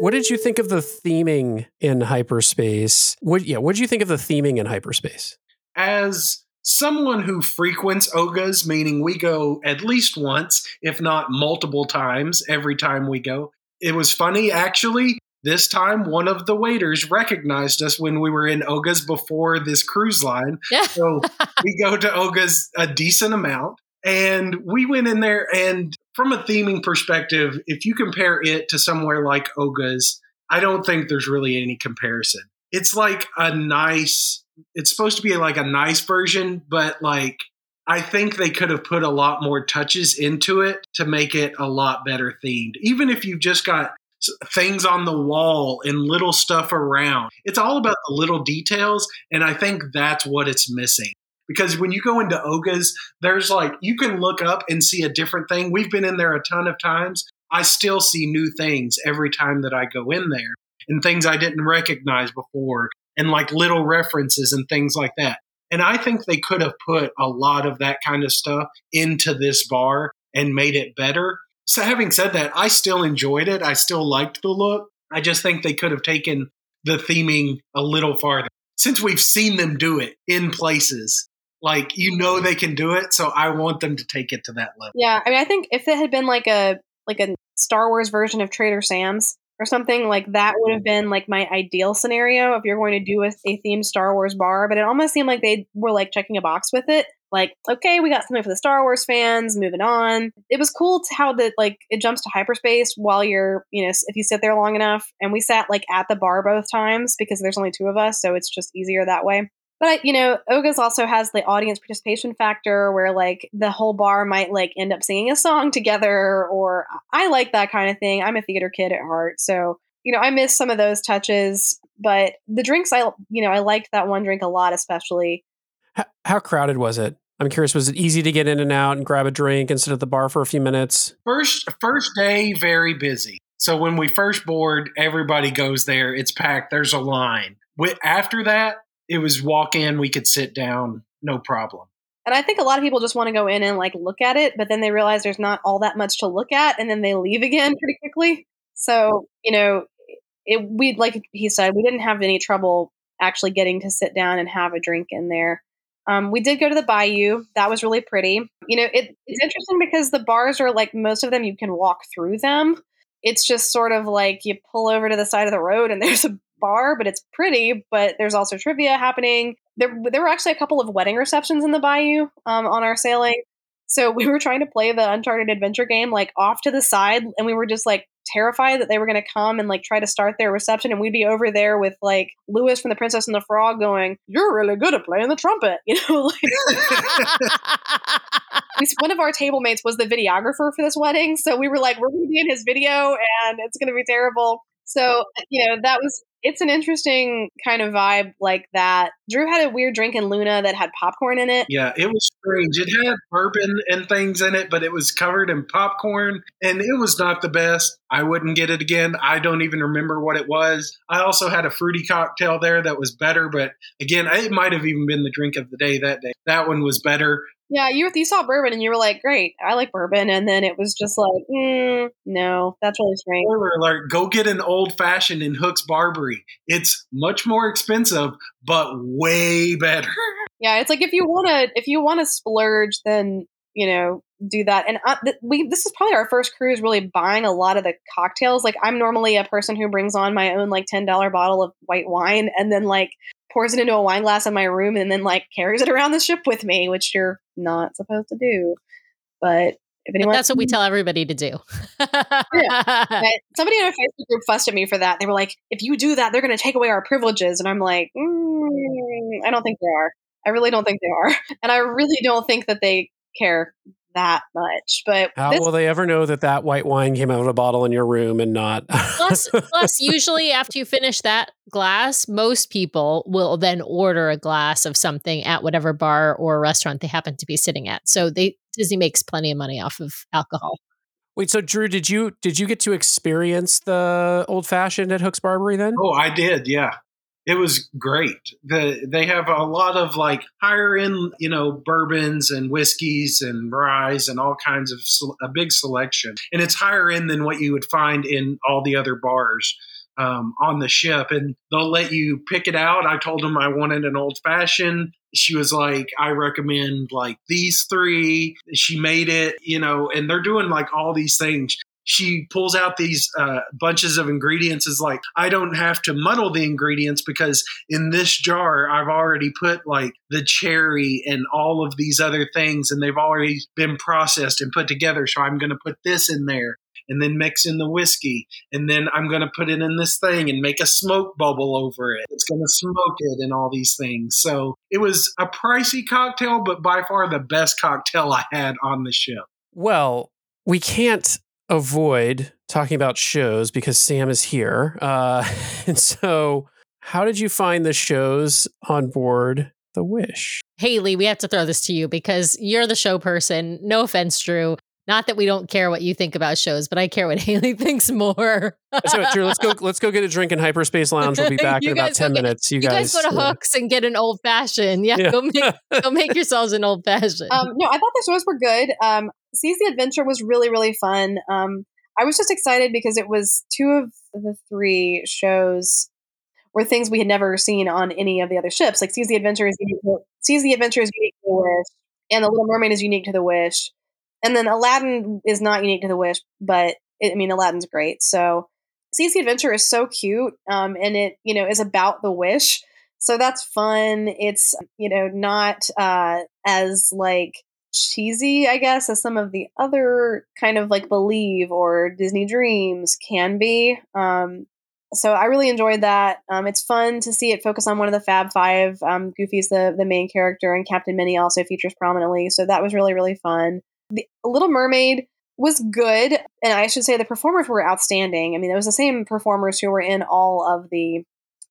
What did you think of the theming in hyperspace? What yeah, what did you think of the theming in hyperspace? as someone who frequents Oga's, meaning we go at least once, if not multiple times, every time we go, it was funny actually. This time, one of the waiters recognized us when we were in Oga's before this cruise line. Yeah. So we go to Oga's a decent amount. And we went in there, and from a theming perspective, if you compare it to somewhere like Oga's, I don't think there's really any comparison. It's like a nice, it's supposed to be like a nice version, but like I think they could have put a lot more touches into it to make it a lot better themed. Even if you've just got things on the wall and little stuff around, it's all about the little details. And I think that's what it's missing. Because when you go into Oga's, there's like, you can look up and see a different thing. We've been in there a ton of times. I still see new things every time that I go in there and things I didn't recognize before and like little references and things like that. And I think they could have put a lot of that kind of stuff into this bar and made it better. So, having said that, I still enjoyed it. I still liked the look. I just think they could have taken the theming a little farther since we've seen them do it in places. Like, you know, they can do it. So, I want them to take it to that level. Yeah, I mean, I think if it had been like a like a Star Wars version of Trader Sam's or something like that, would have been like my ideal scenario if you're going to do a, a themed Star Wars bar. But it almost seemed like they were like checking a box with it. Like, okay, we got something for the Star Wars fans. Moving on. It was cool to how the like it jumps to hyperspace while you're you know if you sit there long enough. And we sat like at the bar both times because there's only two of us, so it's just easier that way. But you know, Oga's also has the audience participation factor where like the whole bar might like end up singing a song together or I like that kind of thing. I'm a theater kid at heart, so you know, I miss some of those touches, but the drinks I you know, I liked that one drink a lot especially. How, how crowded was it? I'm curious, was it easy to get in and out and grab a drink and sit at the bar for a few minutes? First first day very busy. So when we first board, everybody goes there. It's packed. There's a line. After that, it was walk in, we could sit down, no problem. And I think a lot of people just want to go in and like look at it, but then they realize there's not all that much to look at, and then they leave again pretty quickly. So you know, it we like he said, we didn't have any trouble actually getting to sit down and have a drink in there. Um, we did go to the bayou. That was really pretty. You know, it, it's interesting because the bars are like most of them you can walk through them. It's just sort of like you pull over to the side of the road and there's a bar, but it's pretty. But there's also trivia happening. There, there were actually a couple of wedding receptions in the bayou um, on our sailing. So we were trying to play the Uncharted Adventure game like off to the side, and we were just like terrified that they were going to come and like try to start their reception, and we'd be over there with like Louis from The Princess and the Frog going, "You're really good at playing the trumpet," you know. Like, one of our table mates was the videographer for this wedding, so we were like, "We're going to be in his video, and it's going to be terrible." So you know that was it's an interesting kind of vibe like that. Drew had a weird drink in Luna that had popcorn in it. Yeah, it was strange. It had bourbon and things in it, but it was covered in popcorn and it was not the best. I wouldn't get it again. I don't even remember what it was. I also had a fruity cocktail there that was better, but again, it might have even been the drink of the day that day. That one was better. Yeah, you you saw bourbon and you were like, "Great, I like bourbon," and then it was just like, mm, "No, that's really strange." Spoiler alert: Go get an old fashioned in Hook's Barbary. It's much more expensive, but way better. Yeah, it's like if you want to if you want to splurge, then you know do that. And uh, th- we this is probably our first cruise really buying a lot of the cocktails. Like I'm normally a person who brings on my own like ten dollar bottle of white wine and then like pours it into a wine glass in my room and then like carries it around the ship with me, which you're not supposed to do. But if anyone, that's what we tell everybody to do. yeah. Somebody in our Facebook group fussed at me for that. They were like, "If you do that, they're going to take away our privileges," and I'm like, mm, "I don't think they are. I really don't think they are, and I really don't think that they care that much. But how this- will they ever know that that white wine came out of a bottle in your room and not? plus, plus, usually after you finish that glass, most people will then order a glass of something at whatever bar or restaurant they happen to be sitting at. So they Disney makes plenty of money off of alcohol. Wait, so Drew, did you did you get to experience the old fashioned at Hook's Barbary then? Oh, I did. Yeah, it was great. The, they have a lot of like higher end, you know, bourbons and whiskeys and ryes and all kinds of a big selection. And it's higher end than what you would find in all the other bars um, on the ship. And they'll let you pick it out. I told them I wanted an old fashioned. She was like, I recommend like these three. She made it, you know, and they're doing like all these things she pulls out these uh, bunches of ingredients is like i don't have to muddle the ingredients because in this jar i've already put like the cherry and all of these other things and they've already been processed and put together so i'm going to put this in there and then mix in the whiskey and then i'm going to put it in this thing and make a smoke bubble over it it's going to smoke it and all these things. So it was a pricey cocktail but by far the best cocktail i had on the ship well we can't avoid talking about shows because Sam is here. Uh, and so, how did you find the shows on board The Wish? Hayley, we have to throw this to you because you're the show person. No offense, Drew. Not that we don't care what you think about shows, but I care what Hayley thinks more. so, Drew, let's go. Let's go get a drink in Hyperspace Lounge. We'll be back in about ten get, minutes. You, you guys, guys, go to yeah. Hooks and get an old fashioned. Yeah, yeah. go make go make yourselves an old fashioned. Um, no, I thought the shows were good. Um, Seas the Adventure was really really fun. Um, I was just excited because it was two of the three shows were things we had never seen on any of the other ships. Like Seas the Adventure is unique. To, Seas the Adventure is unique to the Wish, and the Little Mermaid is unique to the Wish and then Aladdin is not unique to the Wish, but it, I mean Aladdin's great. So Seas the Adventure is so cute, um, and it you know is about the Wish, so that's fun. It's you know not uh, as like cheesy, I guess, as some of the other kind of like Believe or Disney Dreams can be. Um, so I really enjoyed that. Um, it's fun to see it focus on one of the Fab Five. Um, Goofy's the the main character, and Captain Minnie also features prominently. So that was really really fun. The Little Mermaid was good, and I should say the performers were outstanding. I mean, it was the same performers who were in all of the,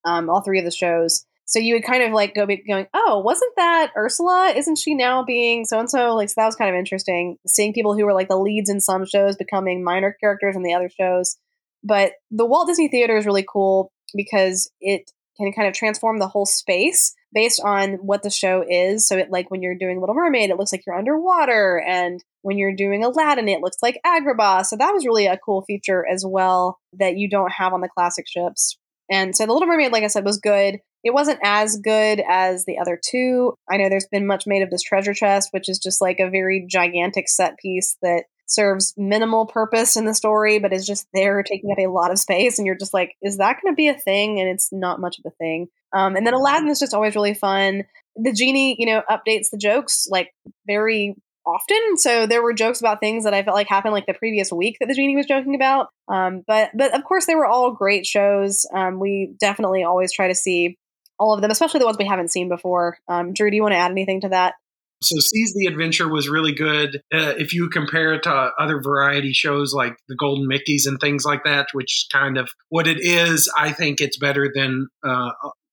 um, all three of the shows. So you would kind of like go be going, oh, wasn't that Ursula? Isn't she now being so and so? Like, so that was kind of interesting. Seeing people who were like the leads in some shows becoming minor characters in the other shows. But the Walt Disney Theater is really cool because it can kind of transform the whole space based on what the show is. So it like when you're doing Little Mermaid, it looks like you're underwater, and when you're doing Aladdin, it looks like Agrabah. So that was really a cool feature as well that you don't have on the classic ships. And so the Little Mermaid, like I said, was good. It wasn't as good as the other two. I know there's been much made of this treasure chest, which is just like a very gigantic set piece that serves minimal purpose in the story, but is just there taking up a lot of space. And you're just like, is that going to be a thing? And it's not much of a thing. Um, and then Aladdin is just always really fun. The genie, you know, updates the jokes like very often. So there were jokes about things that I felt like happened like the previous week that the genie was joking about. Um, but but of course they were all great shows. Um, we definitely always try to see all of them, especially the ones we haven't seen before. Um, Drew, do you want to add anything to that? So Seas the Adventure was really good. Uh, if you compare it to other variety shows like the Golden Mickeys and things like that, which is kind of what it is, I think it's better than uh,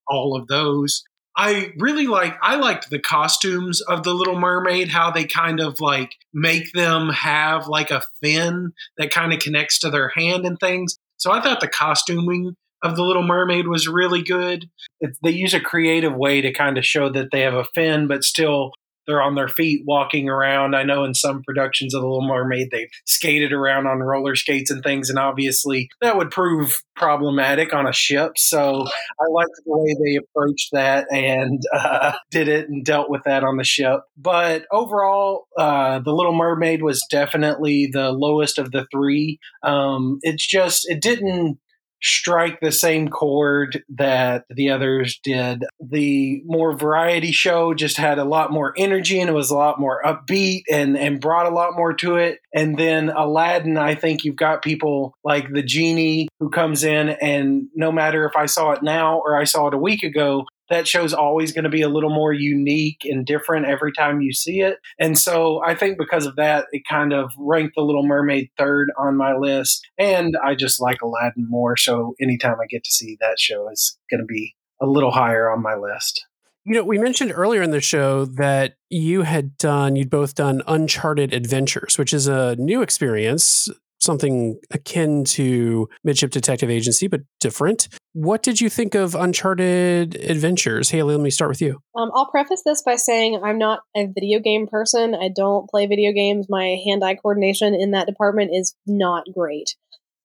all of those. I really like I liked the costumes of the Little Mermaid, how they kind of like make them have like a fin that kind of connects to their hand and things. So I thought the costuming of the Little Mermaid was really good. It, they use a creative way to kind of show that they have a fin, but still they're on their feet walking around. I know in some productions of The Little Mermaid, they skated around on roller skates and things, and obviously that would prove problematic on a ship. So I liked the way they approached that and uh, did it and dealt with that on the ship. But overall, uh, The Little Mermaid was definitely the lowest of the three. Um, it's just, it didn't strike the same chord that the others did. The more variety show just had a lot more energy and it was a lot more upbeat and, and brought a lot more to it. And then Aladdin, I think you've got people like the genie who comes in and no matter if I saw it now or I saw it a week ago, that show's always going to be a little more unique and different every time you see it. And so I think because of that, it kind of ranked The Little Mermaid third on my list. And I just like Aladdin more. So anytime I get to see that show is going to be a little higher on my list. You know, we mentioned earlier in the show that you had done, you'd both done Uncharted Adventures, which is a new experience something akin to Midship Detective Agency, but different. What did you think of Uncharted Adventures? Hayley, let me start with you. Um, I'll preface this by saying I'm not a video game person. I don't play video games. My hand eye coordination in that department is not great.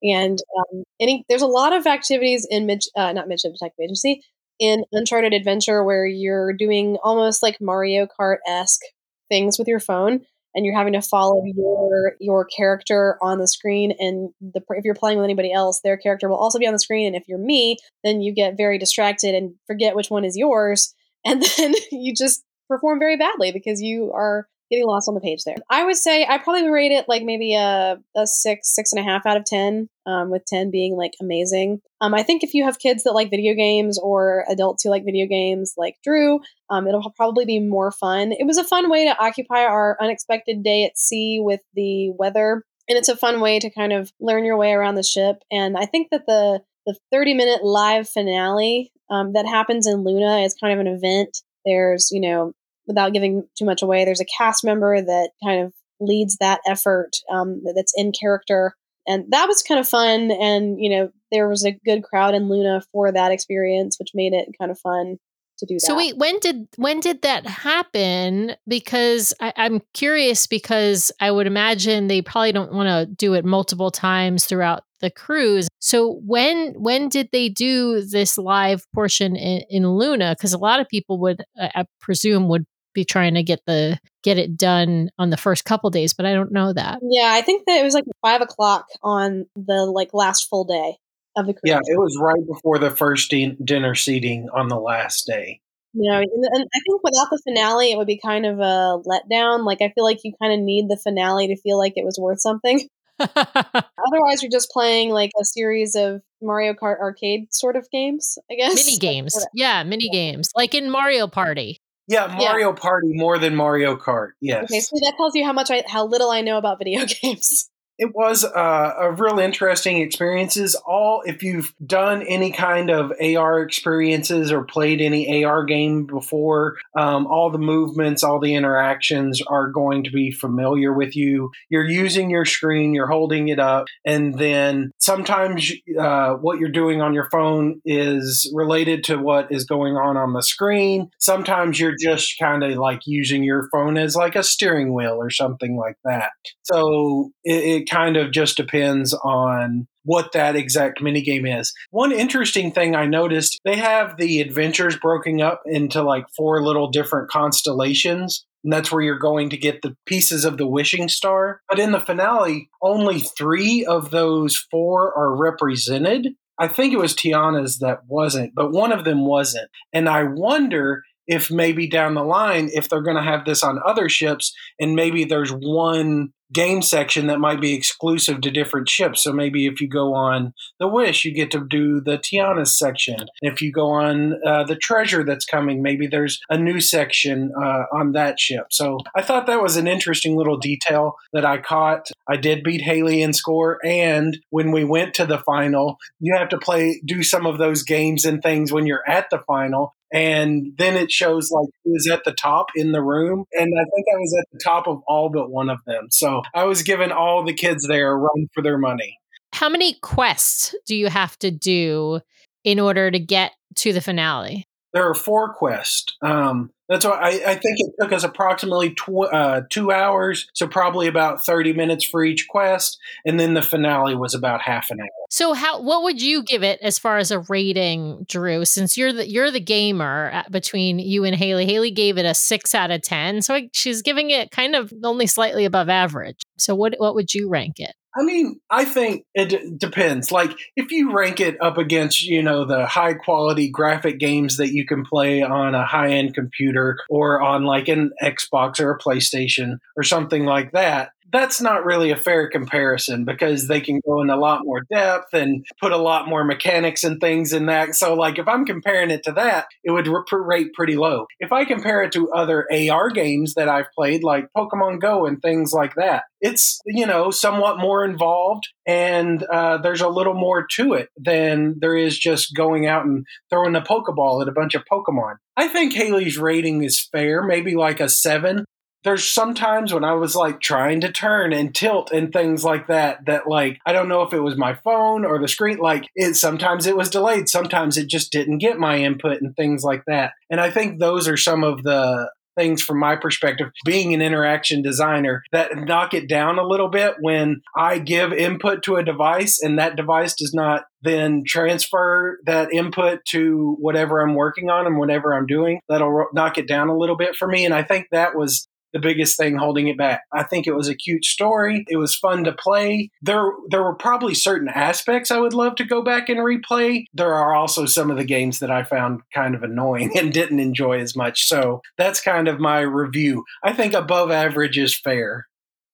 And um, any there's a lot of activities in mid, uh, not Midship Detective Agency in Uncharted Adventure where you're doing almost like Mario Kart esque things with your phone and you're having to follow your your character on the screen and the if you're playing with anybody else their character will also be on the screen. And if you're me then you get very distracted and forget which one is yours. And then you just perform very badly because you are getting lost on the page there. I would say I probably rate it like maybe a, a six, six and a half out of 10, um, with 10 being like amazing. Um, I think if you have kids that like video games or adults who like video games like Drew, um, it'll probably be more fun. It was a fun way to occupy our unexpected day at sea with the weather. And it's a fun way to kind of learn your way around the ship. And I think that the the 30 minute live finale um, that happens in Luna is kind of an event. There's, you know, without giving too much away, there's a cast member that kind of leads that effort um, that's in character. And that was kind of fun. And, you know, there was a good crowd in Luna for that experience, which made it kind of fun to do that. So wait, when did when did that happen? Because I, am curious because I would imagine they probably don't want to do it multiple times throughout the cruise. So when when did they do this live portion in, in Luna? Because a lot of people would, I presume, would be trying to get the get it done on the first couple days, but I don't know that. Yeah, I think that it was like five o'clock on the like last full day of the cruise. Yeah, it was right before the first din- dinner seating on the last day. You know, and, and I think without the finale, it would be kind of a letdown. Like I feel like you kind of need the finale to feel like it was worth something. Otherwise, you're just playing like a series of Mario Kart arcade sort of games, I guess. Mini games. yeah, mini yeah. games. Like in Mario Party. Yeah, Mario yeah. Party more than Mario Kart. Yes. Okay, so that tells you how much I how little I know about video games. It was uh, a real interesting experiences. All if you've done any kind of AR experiences or played any AR game before, um, all the movements, all the interactions are going to be familiar with you. You're using your screen, you're holding it up, and then sometimes uh, what you're doing on your phone is related to what is going on on the screen. Sometimes you're just kind of like using your phone as like a steering wheel or something like that. So it, it kind of just depends on what that exact minigame is. One interesting thing I noticed, they have the adventures broken up into like four little different constellations. And that's where you're going to get the pieces of the wishing star. But in the finale, only three of those four are represented. I think it was Tiana's that wasn't, but one of them wasn't. And I wonder if maybe down the line, if they're going to have this on other ships, and maybe there's one game section that might be exclusive to different ships. So maybe if you go on the Wish, you get to do the Tiana's section. If you go on uh, the Treasure that's coming, maybe there's a new section uh, on that ship. So I thought that was an interesting little detail that I caught. I did beat Hayley in score, and when we went to the final, you have to play do some of those games and things when you're at the final and then it shows like who is at the top in the room. And i think i was at the top of all but one of them. So i was giving all the kids there a run for their money. How many quests do you have to do in order to get to the finale there are four quests um, that's why I, I, think it took us approximately tw- uh, two hours, so probably about thirty minutes for each quest, and then the finale was about half an hour. So, how what would you give it as far as a rating, Drew? Since you're the you're the gamer uh, between you and Hayley, Hayley gave it a six out of ten, so she's giving it kind of only slightly above average. So, what what would you rank it? I mean, I think it d- depends. Like, if you rank it up against, you know, the high quality graphic games that you can play on a high end computer or on like an Xbox or a PlayStation or something like that, that's not really a fair comparison because they can go in a lot more depth and put a lot more mechanics and things in that. So, like, if I'm comparing it to that, it would rate pretty low. If I compare it to other AR games that I've played, like Pokemon Go and things like that, it's, you know, somewhat more involved and uh, there's a little more to it than there is just going out and throwing a Pokeball at a bunch of Pokemon. I think Hayley's rating is fair, maybe like a seven there's sometimes when I was like trying to turn and tilt and things like that, that like, I don't know if it was my phone or the screen, like it, sometimes it was delayed. Sometimes it just didn't get my input and things like that. And I think those are some of the, things from my perspective, being an interaction designer, that knock it down a little bit when I give input to a device and that device does not then transfer that input to whatever I'm working on and whatever I'm doing. That'll knock it down a little bit for me. And I think that was the biggest thing holding it back. I think it was a cute story. It was fun to play. There there were probably certain aspects I would love to go back and replay. There are also some of the games that I found kind of annoying and didn't enjoy as much. So that's kind of my review. I think above average is fair.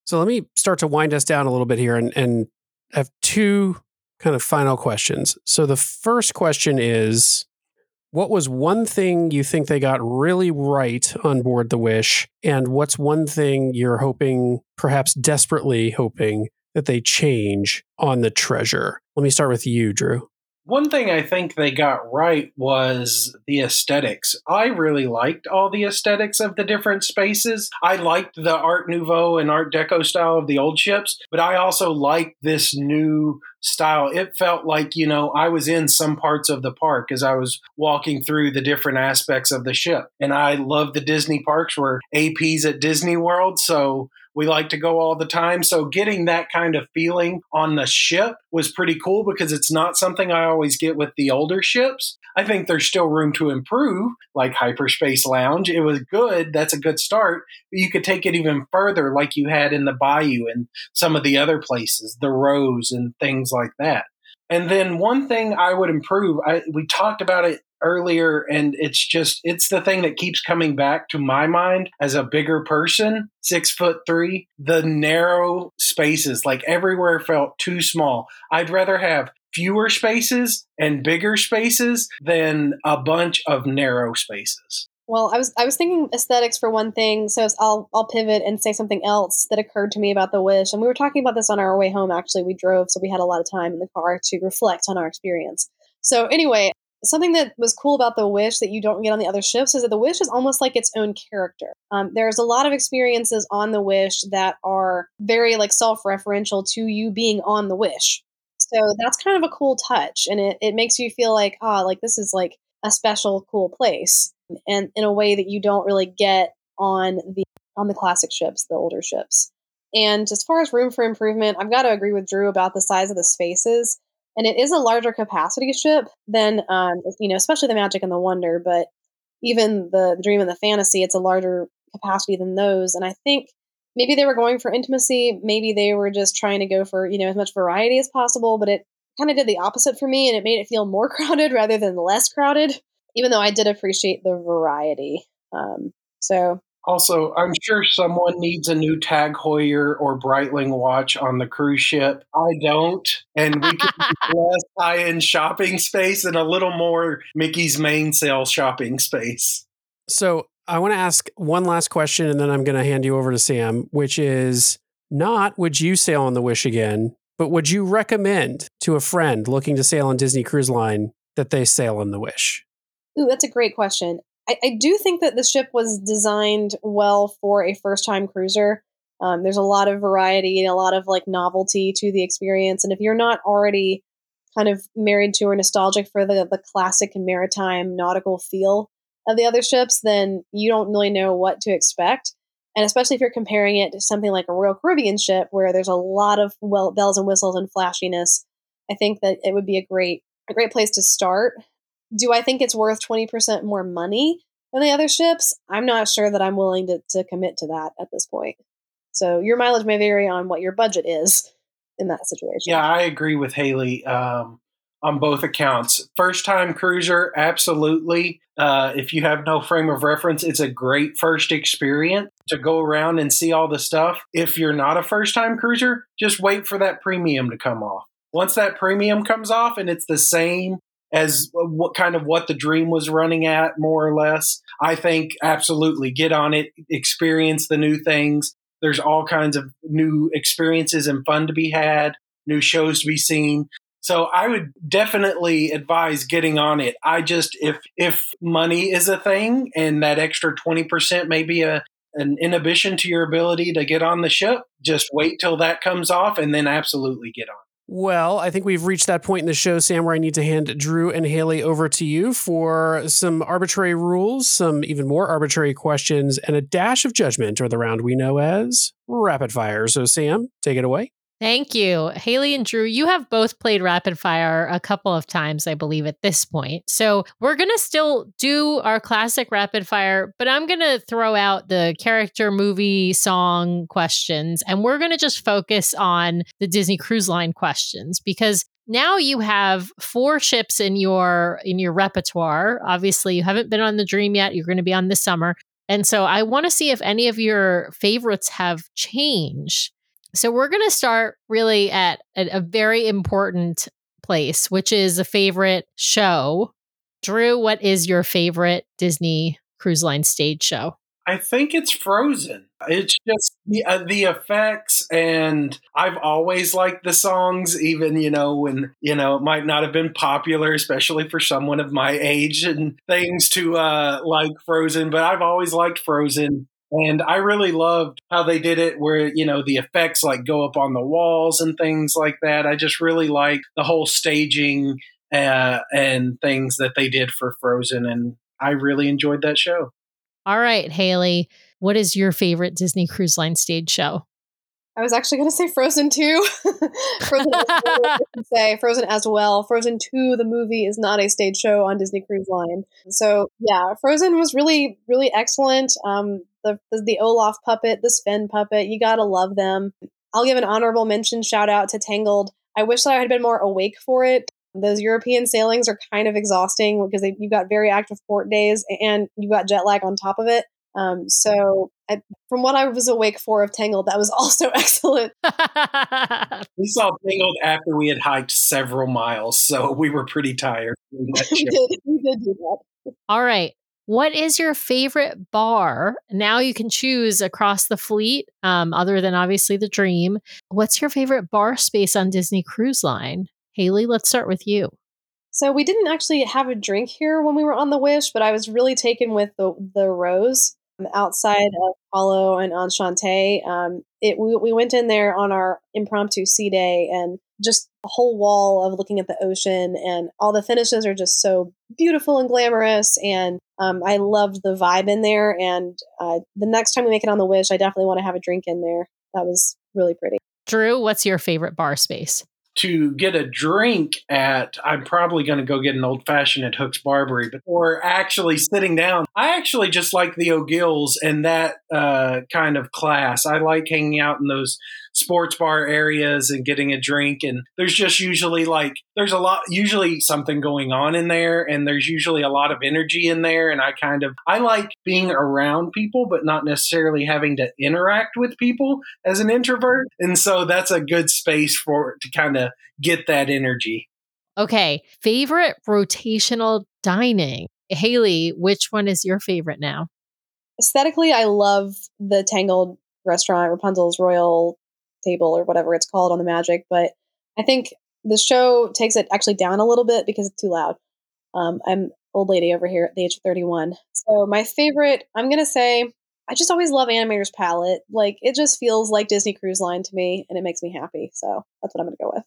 So let me start to wind us down a little bit here and, and have two kind of final questions. So the first question is what was one thing you think they got really right on board the Wish? And what's one thing you're hoping, perhaps desperately hoping, that they change on the treasure? Let me start with you, Drew. One thing I think they got right was the aesthetics. I really liked all the aesthetics of the different spaces. I liked the Art Nouveau and Art Deco style of the old ships, but I also liked this new style. It felt like, you know, I was in some parts of the park as I was walking through the different aspects of the ship. And I love the Disney parks We're AP's at Disney World. So we like to go all the time. So getting that kind of feeling on the ship was pretty cool because it's not something I always get with the older ships. I think there's still room to improve, like Hyperspace Lounge. It was good. That's a good start. But you could take it even further, like you had in the Bayou and some of the other places, the Rose and things like that. And then one thing I would improve, I, we talked about it earlier and it's just it's the thing that keeps coming back to my mind as a bigger person six foot three the narrow spaces like everywhere felt too small i'd rather have fewer spaces and bigger spaces than a bunch of narrow spaces Well, I was I was thinking aesthetics for one thing, so I'll I'll pivot and say something else that occurred to me about the Wish. And we were talking about this on our way home. Actually, we drove, so we had a lot of time in the car to reflect on our experience. So anyway, something that was cool about the Wish that you don't get on the other ships is that the Wish is almost like its own character. Um, there's a lot of experiences on the Wish that are very like self-referential to you being on the Wish. So that's kind of a cool touch, and it it makes you feel like ah, like this is like a special, cool place and in a way that you don't really get on the on the classic ships, the older ships. And as far as room for improvement, I've got to agree with Drew about the size of the spaces. And it is a larger capacity ship than, um, you know, especially the Magic and the Wonder, but even the, the Dream and the Fantasy, it's a larger capacity than those. And I think maybe they were going for intimacy. Maybe they were just trying to go for, you know, as much variety as possible, but it kind of did the opposite for me and it made it feel more crowded rather than less crowded even though I did appreciate the variety. Um, so also, I'm sure someone needs a new Tag Heuer or Breitling watch on the cruise ship. I don't, and we could less high-end shopping space and a little more Mickey's Mainsail shopping space. So I want to ask one last question, and then I'm going to hand you over to Sam, which is not would you sail on the Wish again, but would you recommend to a friend looking to sail on Disney Cruise Line that they sail on the Wish? Ooh, that's a great question. I, I do think that the ship was designed well for a first time cruiser. Um, there's a lot of variety and a lot of like novelty to the experience. And if you're not already kind of married to or nostalgic for the, the classic maritime nautical feel of the other ships, then you don't really know what to expect. And especially if you're comparing it to something like a Royal Caribbean ship where there's a lot of well, bells and whistles and flashiness, I think that it would be a great a great place to start do I think it's worth 20% more money than the other ships? I'm not sure that I'm willing to, to commit to that at this point. So your mileage may vary on what your budget is in that situation. Yeah, I agree with Hayley um, on both accounts. First time cruiser, absolutely. Uh, if you have no frame of reference, it's a great first experience to go around and see all the stuff. If you're not a first time cruiser, just wait for that premium to come off. Once that premium comes off and it's the same as what kind of what the dream was running at more or less. I think absolutely get on it experience the new things. There's all kinds of new experiences and fun to be had new shows to be seen. So i would definitely advise getting on it. I just if if money is a thing and that extra 20% may be a an inhibition to your ability to get on the ship just wait till that comes off and then absolutely get on well, I think we've reached that point in the show, Sam, where I need to hand Drew and Hayley over to you for some arbitrary rules, some even more arbitrary questions, and a dash of judgment, or the round we know as rapid fire. So, Sam, take it away. Thank you. Hayley and Drew, you have both played Rapid Fire a couple of times, I believe, at this point. So we're going to still do our classic Rapid Fire, but I'm going to throw out the character, movie, song questions, and we're going to just focus on the Disney Cruise Line questions because now you have four ships in your in your repertoire obviously you haven't been on the dream yet you're going to be on this summer and so i want to see if any of your favorites have changed so we're going to start really at, at a very important place, which is a favorite show. Drew, what is your favorite Disney Cruise Line stage show? I think it's Frozen. It's just the uh, the effects, and I've always liked the songs, even you know when you know it might not have been popular, especially for someone of my age and things to uh, like Frozen. But I've always liked Frozen. And I really loved how they did it where, you know, the effects like go up on the walls and things like that. I just really like the whole staging uh, and things that they did for Frozen. And I really enjoyed that show. All right, Hayley, what is your favorite Disney Cruise Line stage show? I was actually going to say Frozen 2. Frozen say Frozen as well. Frozen 2 the movie is not a stage show on Disney Cruise Line. So, yeah, Frozen was really really excellent. Um the the, the Olaf puppet, the Sven puppet, you got to love them. I'll give an honorable mention shout out to Tangled. I wish that I had been more awake for it. Those European sailings are kind of exhausting because they, you've got very active port days and you've got jet lag on top of it. Um, so, I, from what I was awake for of Tangled, that was also excellent. we saw Tangled after we had hiked several miles, so we were pretty tired. we did. We did do that. All right. What is your favorite bar? Now you can choose across the fleet, um, other than obviously the Dream. What's your favorite bar space on Disney Cruise Line? Hayley, let's start with you. So we didn't actually have a drink here when we were on the Wish, but I was really taken with the the Rose um, outside of Palo and Enchante. Um, it we, we went in there on our impromptu sea day and just a whole wall of looking at the ocean and all the finishes are just so beautiful and glamorous and um, I loved the vibe in there and uh, the next time we make it on the Wish, I definitely want to have a drink in there. That was really pretty. Drew, what's your favorite bar space? to get a drink at, I'm probably going to go get an old fashioned at Hook's Barbary, but or actually sitting down. I actually just like the O'Gills and that uh, kind of class. I like hanging out in those sports bar areas and getting a drink. And there's just usually like, there's a lot, usually something going on in there. And there's usually a lot of energy in there. And I kind of, I like being around people, but not necessarily having to interact with people as an introvert. And so that's a good space for to kind of get that energy. Okay. Favorite rotational dining? Hayley, which one is your favorite now? Aesthetically, I love the Tangled restaurant, Rapunzel's Royal table or whatever it's called on the Magic. But I think the show takes it actually down a little bit because it's too loud. Um, I'm old lady over here at the age of 31. So my favorite, I'm gonna say, I just always love Animator's Palette. Like it just feels like Disney Cruise Line to me, and it makes me happy. So that's what I'm gonna go with.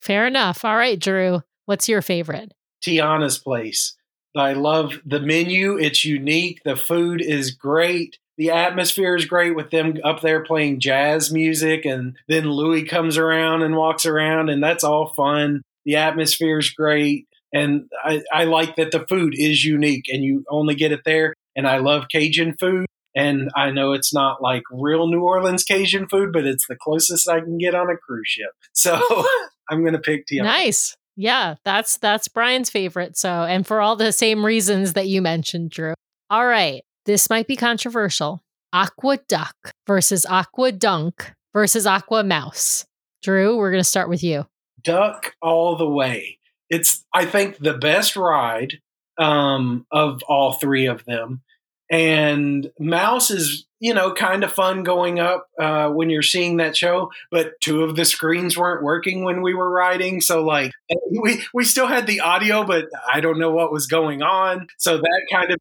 Fair enough. All right, Drew, what's your favorite? Tiana's place. I love the menu. It's unique. The food is great the atmosphere is great with them up there playing jazz music and then louis comes around and walks around and that's all fun the atmosphere is great and I, I like that the food is unique and you only get it there and i love cajun food and i know it's not like real new orleans cajun food but it's the closest i can get on a cruise ship so i'm going to pick Tiana. nice yeah that's that's brian's favorite so and for all the same reasons that you mentioned drew all right this might be controversial. Aqua Duck versus Aqua Dunk versus Aqua Mouse. Drew, we're going to start with you. Duck all the way. It's, I think, the best ride um, of all three of them. And Mouse is you know, kind of fun going up uh, when you're seeing that show. But two of the screens weren't working when we were riding, so like we we still had the audio, but I don't know what was going on. So that kind of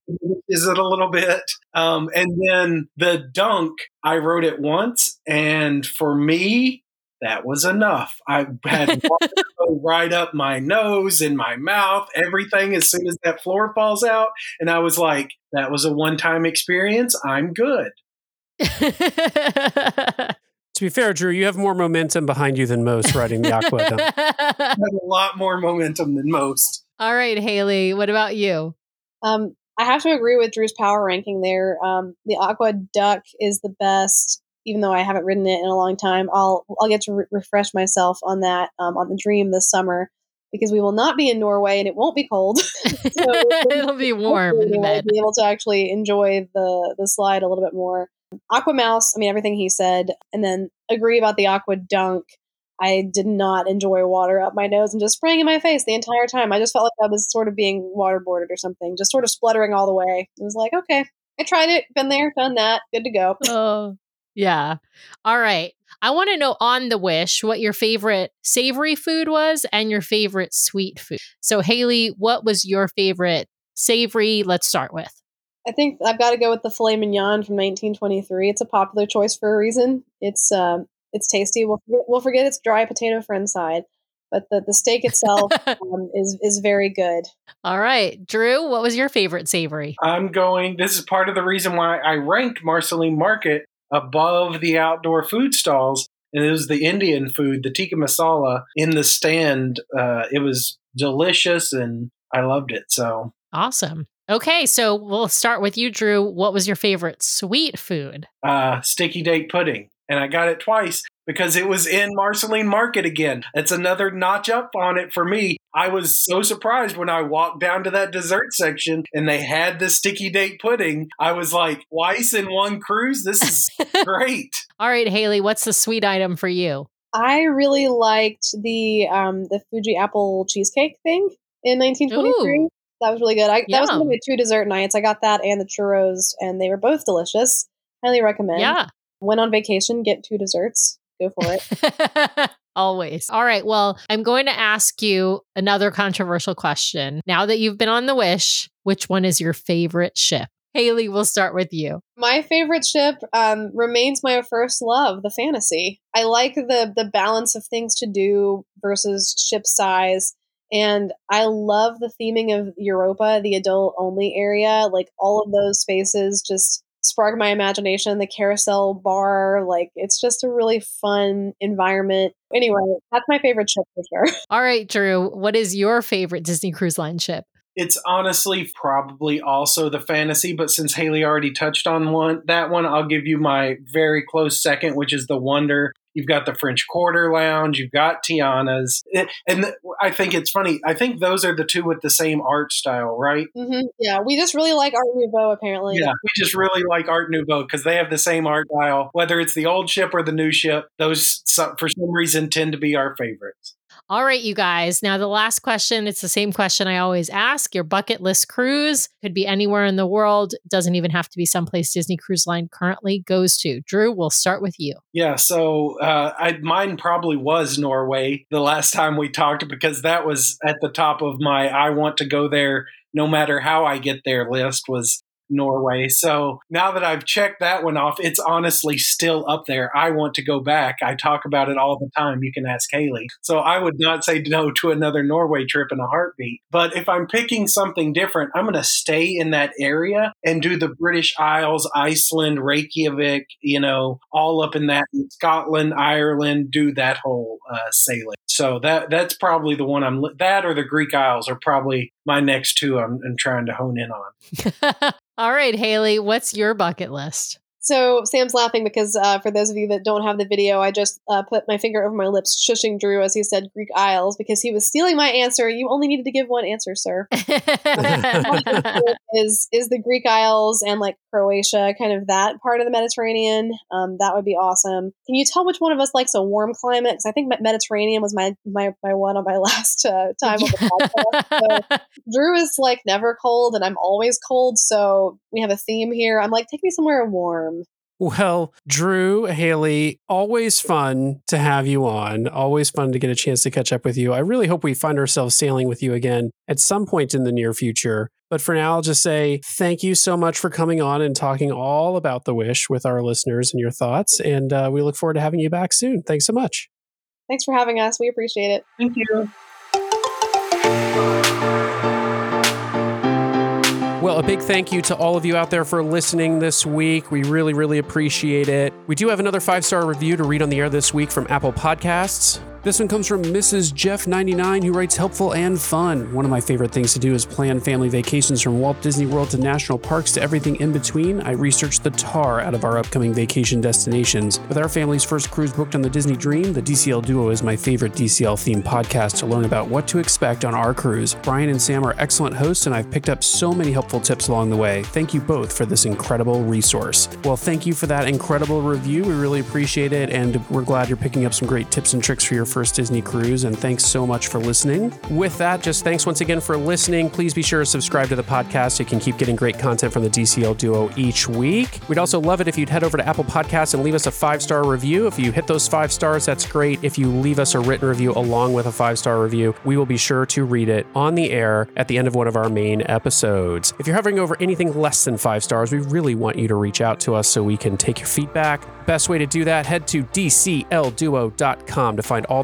is it a little bit. Um, and then the dunk, I rode it once, and for me, that was enough. I had water right up my nose and my mouth, everything as soon as that floor falls out. And I was like, that was a one time experience. I'm good. to be fair, Drew, you have more momentum behind you than most riding the aqua. I have a lot more momentum than most. All right, Hayley, what about you? Um, I have to agree with Drew's power ranking there. Um, the Aqua Duck is the best, even though I haven't ridden it in a long time. I'll I'll get to re- refresh myself on that um, on the Dream this summer because we will not be in Norway and it won't be cold. so It'll be warm in the bed. Be able to actually enjoy the the slide a little bit more. Aqua Mouse, I mean, everything he said. And then agree about the Aqua Dunk. I did not enjoy water up my nose and just spraying in my face the entire time. I just felt like I was sort of being waterboarded or something, just sort of spluttering all the way. It was like, okay, I tried it, been there, done that, good to go. oh, yeah. All right. I want to know on the wish what your favorite savory food was and your favorite sweet food. So, Hayley, what was your favorite savory? Let's start with. I think I've got to go with the filet mignon from 1923. It's a popular choice for a reason. It's um, it's tasty. We'll forget, we'll forget its dry potato friend side, but the, the steak itself um, is is very good. All right, Drew, what was your favorite savory? I'm going. This is part of the reason why I ranked Marceline Market above the outdoor food stalls, and it was the Indian food, the tikka masala in the stand. Uh, it was delicious, and I loved it. So awesome. Okay, so we'll start with you, Drew. What was your favorite sweet food? Uh, sticky date pudding. And I got it twice because it was in Marceline Market again. It's another notch up on it for me. I was so surprised when I walked down to that dessert section and they had the sticky date pudding. I was like, twice in one cruise? This is great. All right, Hayley, what's the sweet item for you? I really liked the um, the Fuji apple cheesecake thing in 1923. Ooh. That was really good. I, that was Yeah. one of my two dessert nights. I got that and the churros, and they were both delicious. Highly recommend. Yeah. Went on vacation, get two desserts. Go for it. Always. All right. Well, I'm going to ask you another controversial question. Now that you've been on the Wish, which one is your favorite ship? Hayley, we'll start with you. my favorite ship um, remains my first love, the fantasy. I like the the balance of things to do versus ship size. And I love the theming of Europa, the adult only area. Like all of those spaces just spark my imagination. The carousel bar, like it's just a really fun environment. Anyway, that's my favorite ship for sure. All right, Drew, what is your favorite Disney Cruise Line ship? It's honestly probably also the fantasy, but since Hayley already touched on one, that one, I'll give you my very close second, which is the Wonder. You've got the French Quarter Lounge, you've got Tiana's, and I think it's funny. I think those are the two with the same art style, right? hmm Yeah, we just really like Art Nouveau, apparently. Yeah, we just really like Art Nouveau because they have the same art style. Whether it's the old ship or the new ship, those for some reason tend to be our favorites. All right, you guys. Now, the last question it's the same question I always ask. Your bucket list cruise could be anywhere in the world, doesn't even have to be someplace Disney Cruise Line currently goes to. Drew, we'll start with you. Yeah, so uh, I, mine probably was Norway the last time we talked because that was at the top of my I want to go there no matter how I get there list was Norway. So now that I've checked that one off, it's honestly still up there. I want to go back. I talk about it all the time. You can ask Hayley. So I would not say no to another Norway trip in a heartbeat. But if I'm picking something different, I'm going to stay in that area and do the British Isles, Iceland, Reykjavik, you know, all up in that Scotland, Ireland, do that whole uh, sailing. So that that's probably the one I'm that or the Greek Isles are probably my next two I'm, I'm trying to hone in on. All right, Hayley, what's your bucket list? So Sam's laughing because uh, for those of you that don't have the video, I just uh, put my finger over my lips, shushing Drew as he said Greek Isles because he was stealing my answer. You only needed to give one answer, sir. is is the Greek Isles and like Croatia, kind of that part of the Mediterranean? Um, that would be awesome. Can you tell which one of us likes a warm climate? Because I think Mediterranean was my my my one on my last uh, time on the podcast. So Drew is like never cold, and I'm always cold. So we have a theme here. I'm like, take me somewhere warm. Well, Drew, Hayley, always fun to have you on. Always fun to get a chance to catch up with you. I really hope we find ourselves sailing with you again at some point in the near future. But for now, I'll just say thank you so much for coming on and talking all about the wish with our listeners and your thoughts. And uh, we look forward to having you back soon. Thanks so much. Thanks for having us. We appreciate it. Thank you. Well, a big thank you to all of you out there for listening this week. We really, really appreciate it. We do have another five star review to read on the air this week from Apple Podcasts. This one comes from Mrs. Jeff99, who writes helpful and fun. One of my favorite things to do is plan family vacations from Walt Disney World to national parks to everything in between. I researched the tar out of our upcoming vacation destinations. With our family's first cruise booked on the Disney Dream, the DCL Duo is my favorite DCL themed podcast to learn about what to expect on our cruise. Brian and Sam are excellent hosts, and I've picked up so many helpful tips along the way. Thank you both for this incredible resource. Well, thank you for that incredible review. We really appreciate it, and we're glad you're picking up some great tips and tricks for your first Disney cruise. And thanks so much for listening. With that, just thanks once again for listening. Please be sure to subscribe to the podcast so you can keep getting great content from the DCL Duo each week. We'd also love it if you'd head over to Apple Podcasts and leave us a five star review. If you hit those five stars, that's great. If you leave us a written review along with a five star review, we will be sure to read it on the air at the end of one of our main episodes. If you're hovering over anything less than five stars, we really want you to reach out to us so we can take your feedback. Best way to do that, head to dclduo.com to find all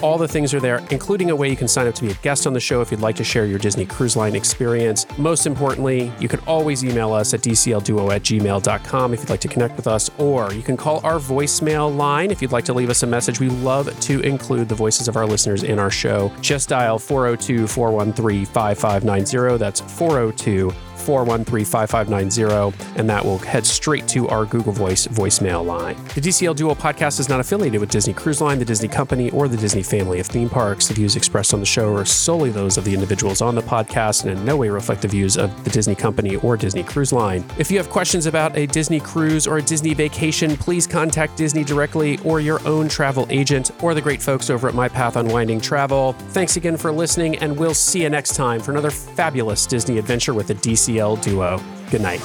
All the things are there, including a way you can sign up to be a guest on the show if you'd like to share your Disney Cruise Line experience. Most importantly, you can always email us at dclduo at gmail.com if you'd like to connect with us, or you can call our voicemail line if you'd like to leave us a message. We love to include the voices of our listeners in our show. Just dial 402 413 5590. That's 402 413 5590, and that will head straight to our Google Voice voicemail line. The DCL Duo podcast is not affiliated with Disney Cruise Line, the Disney Company, or the Disney family of theme parks. The views expressed on the show are solely those of the individuals on the podcast and in no way reflect the views of the Disney Company or Disney Cruise Line. If you have questions about a Disney cruise or a Disney vacation, please contact Disney directly or your own travel agent or the great folks over at My Path Unwinding Travel. Thanks again for listening, and we'll see you next time for another fabulous Disney adventure with the DCL ACL duo. Good night.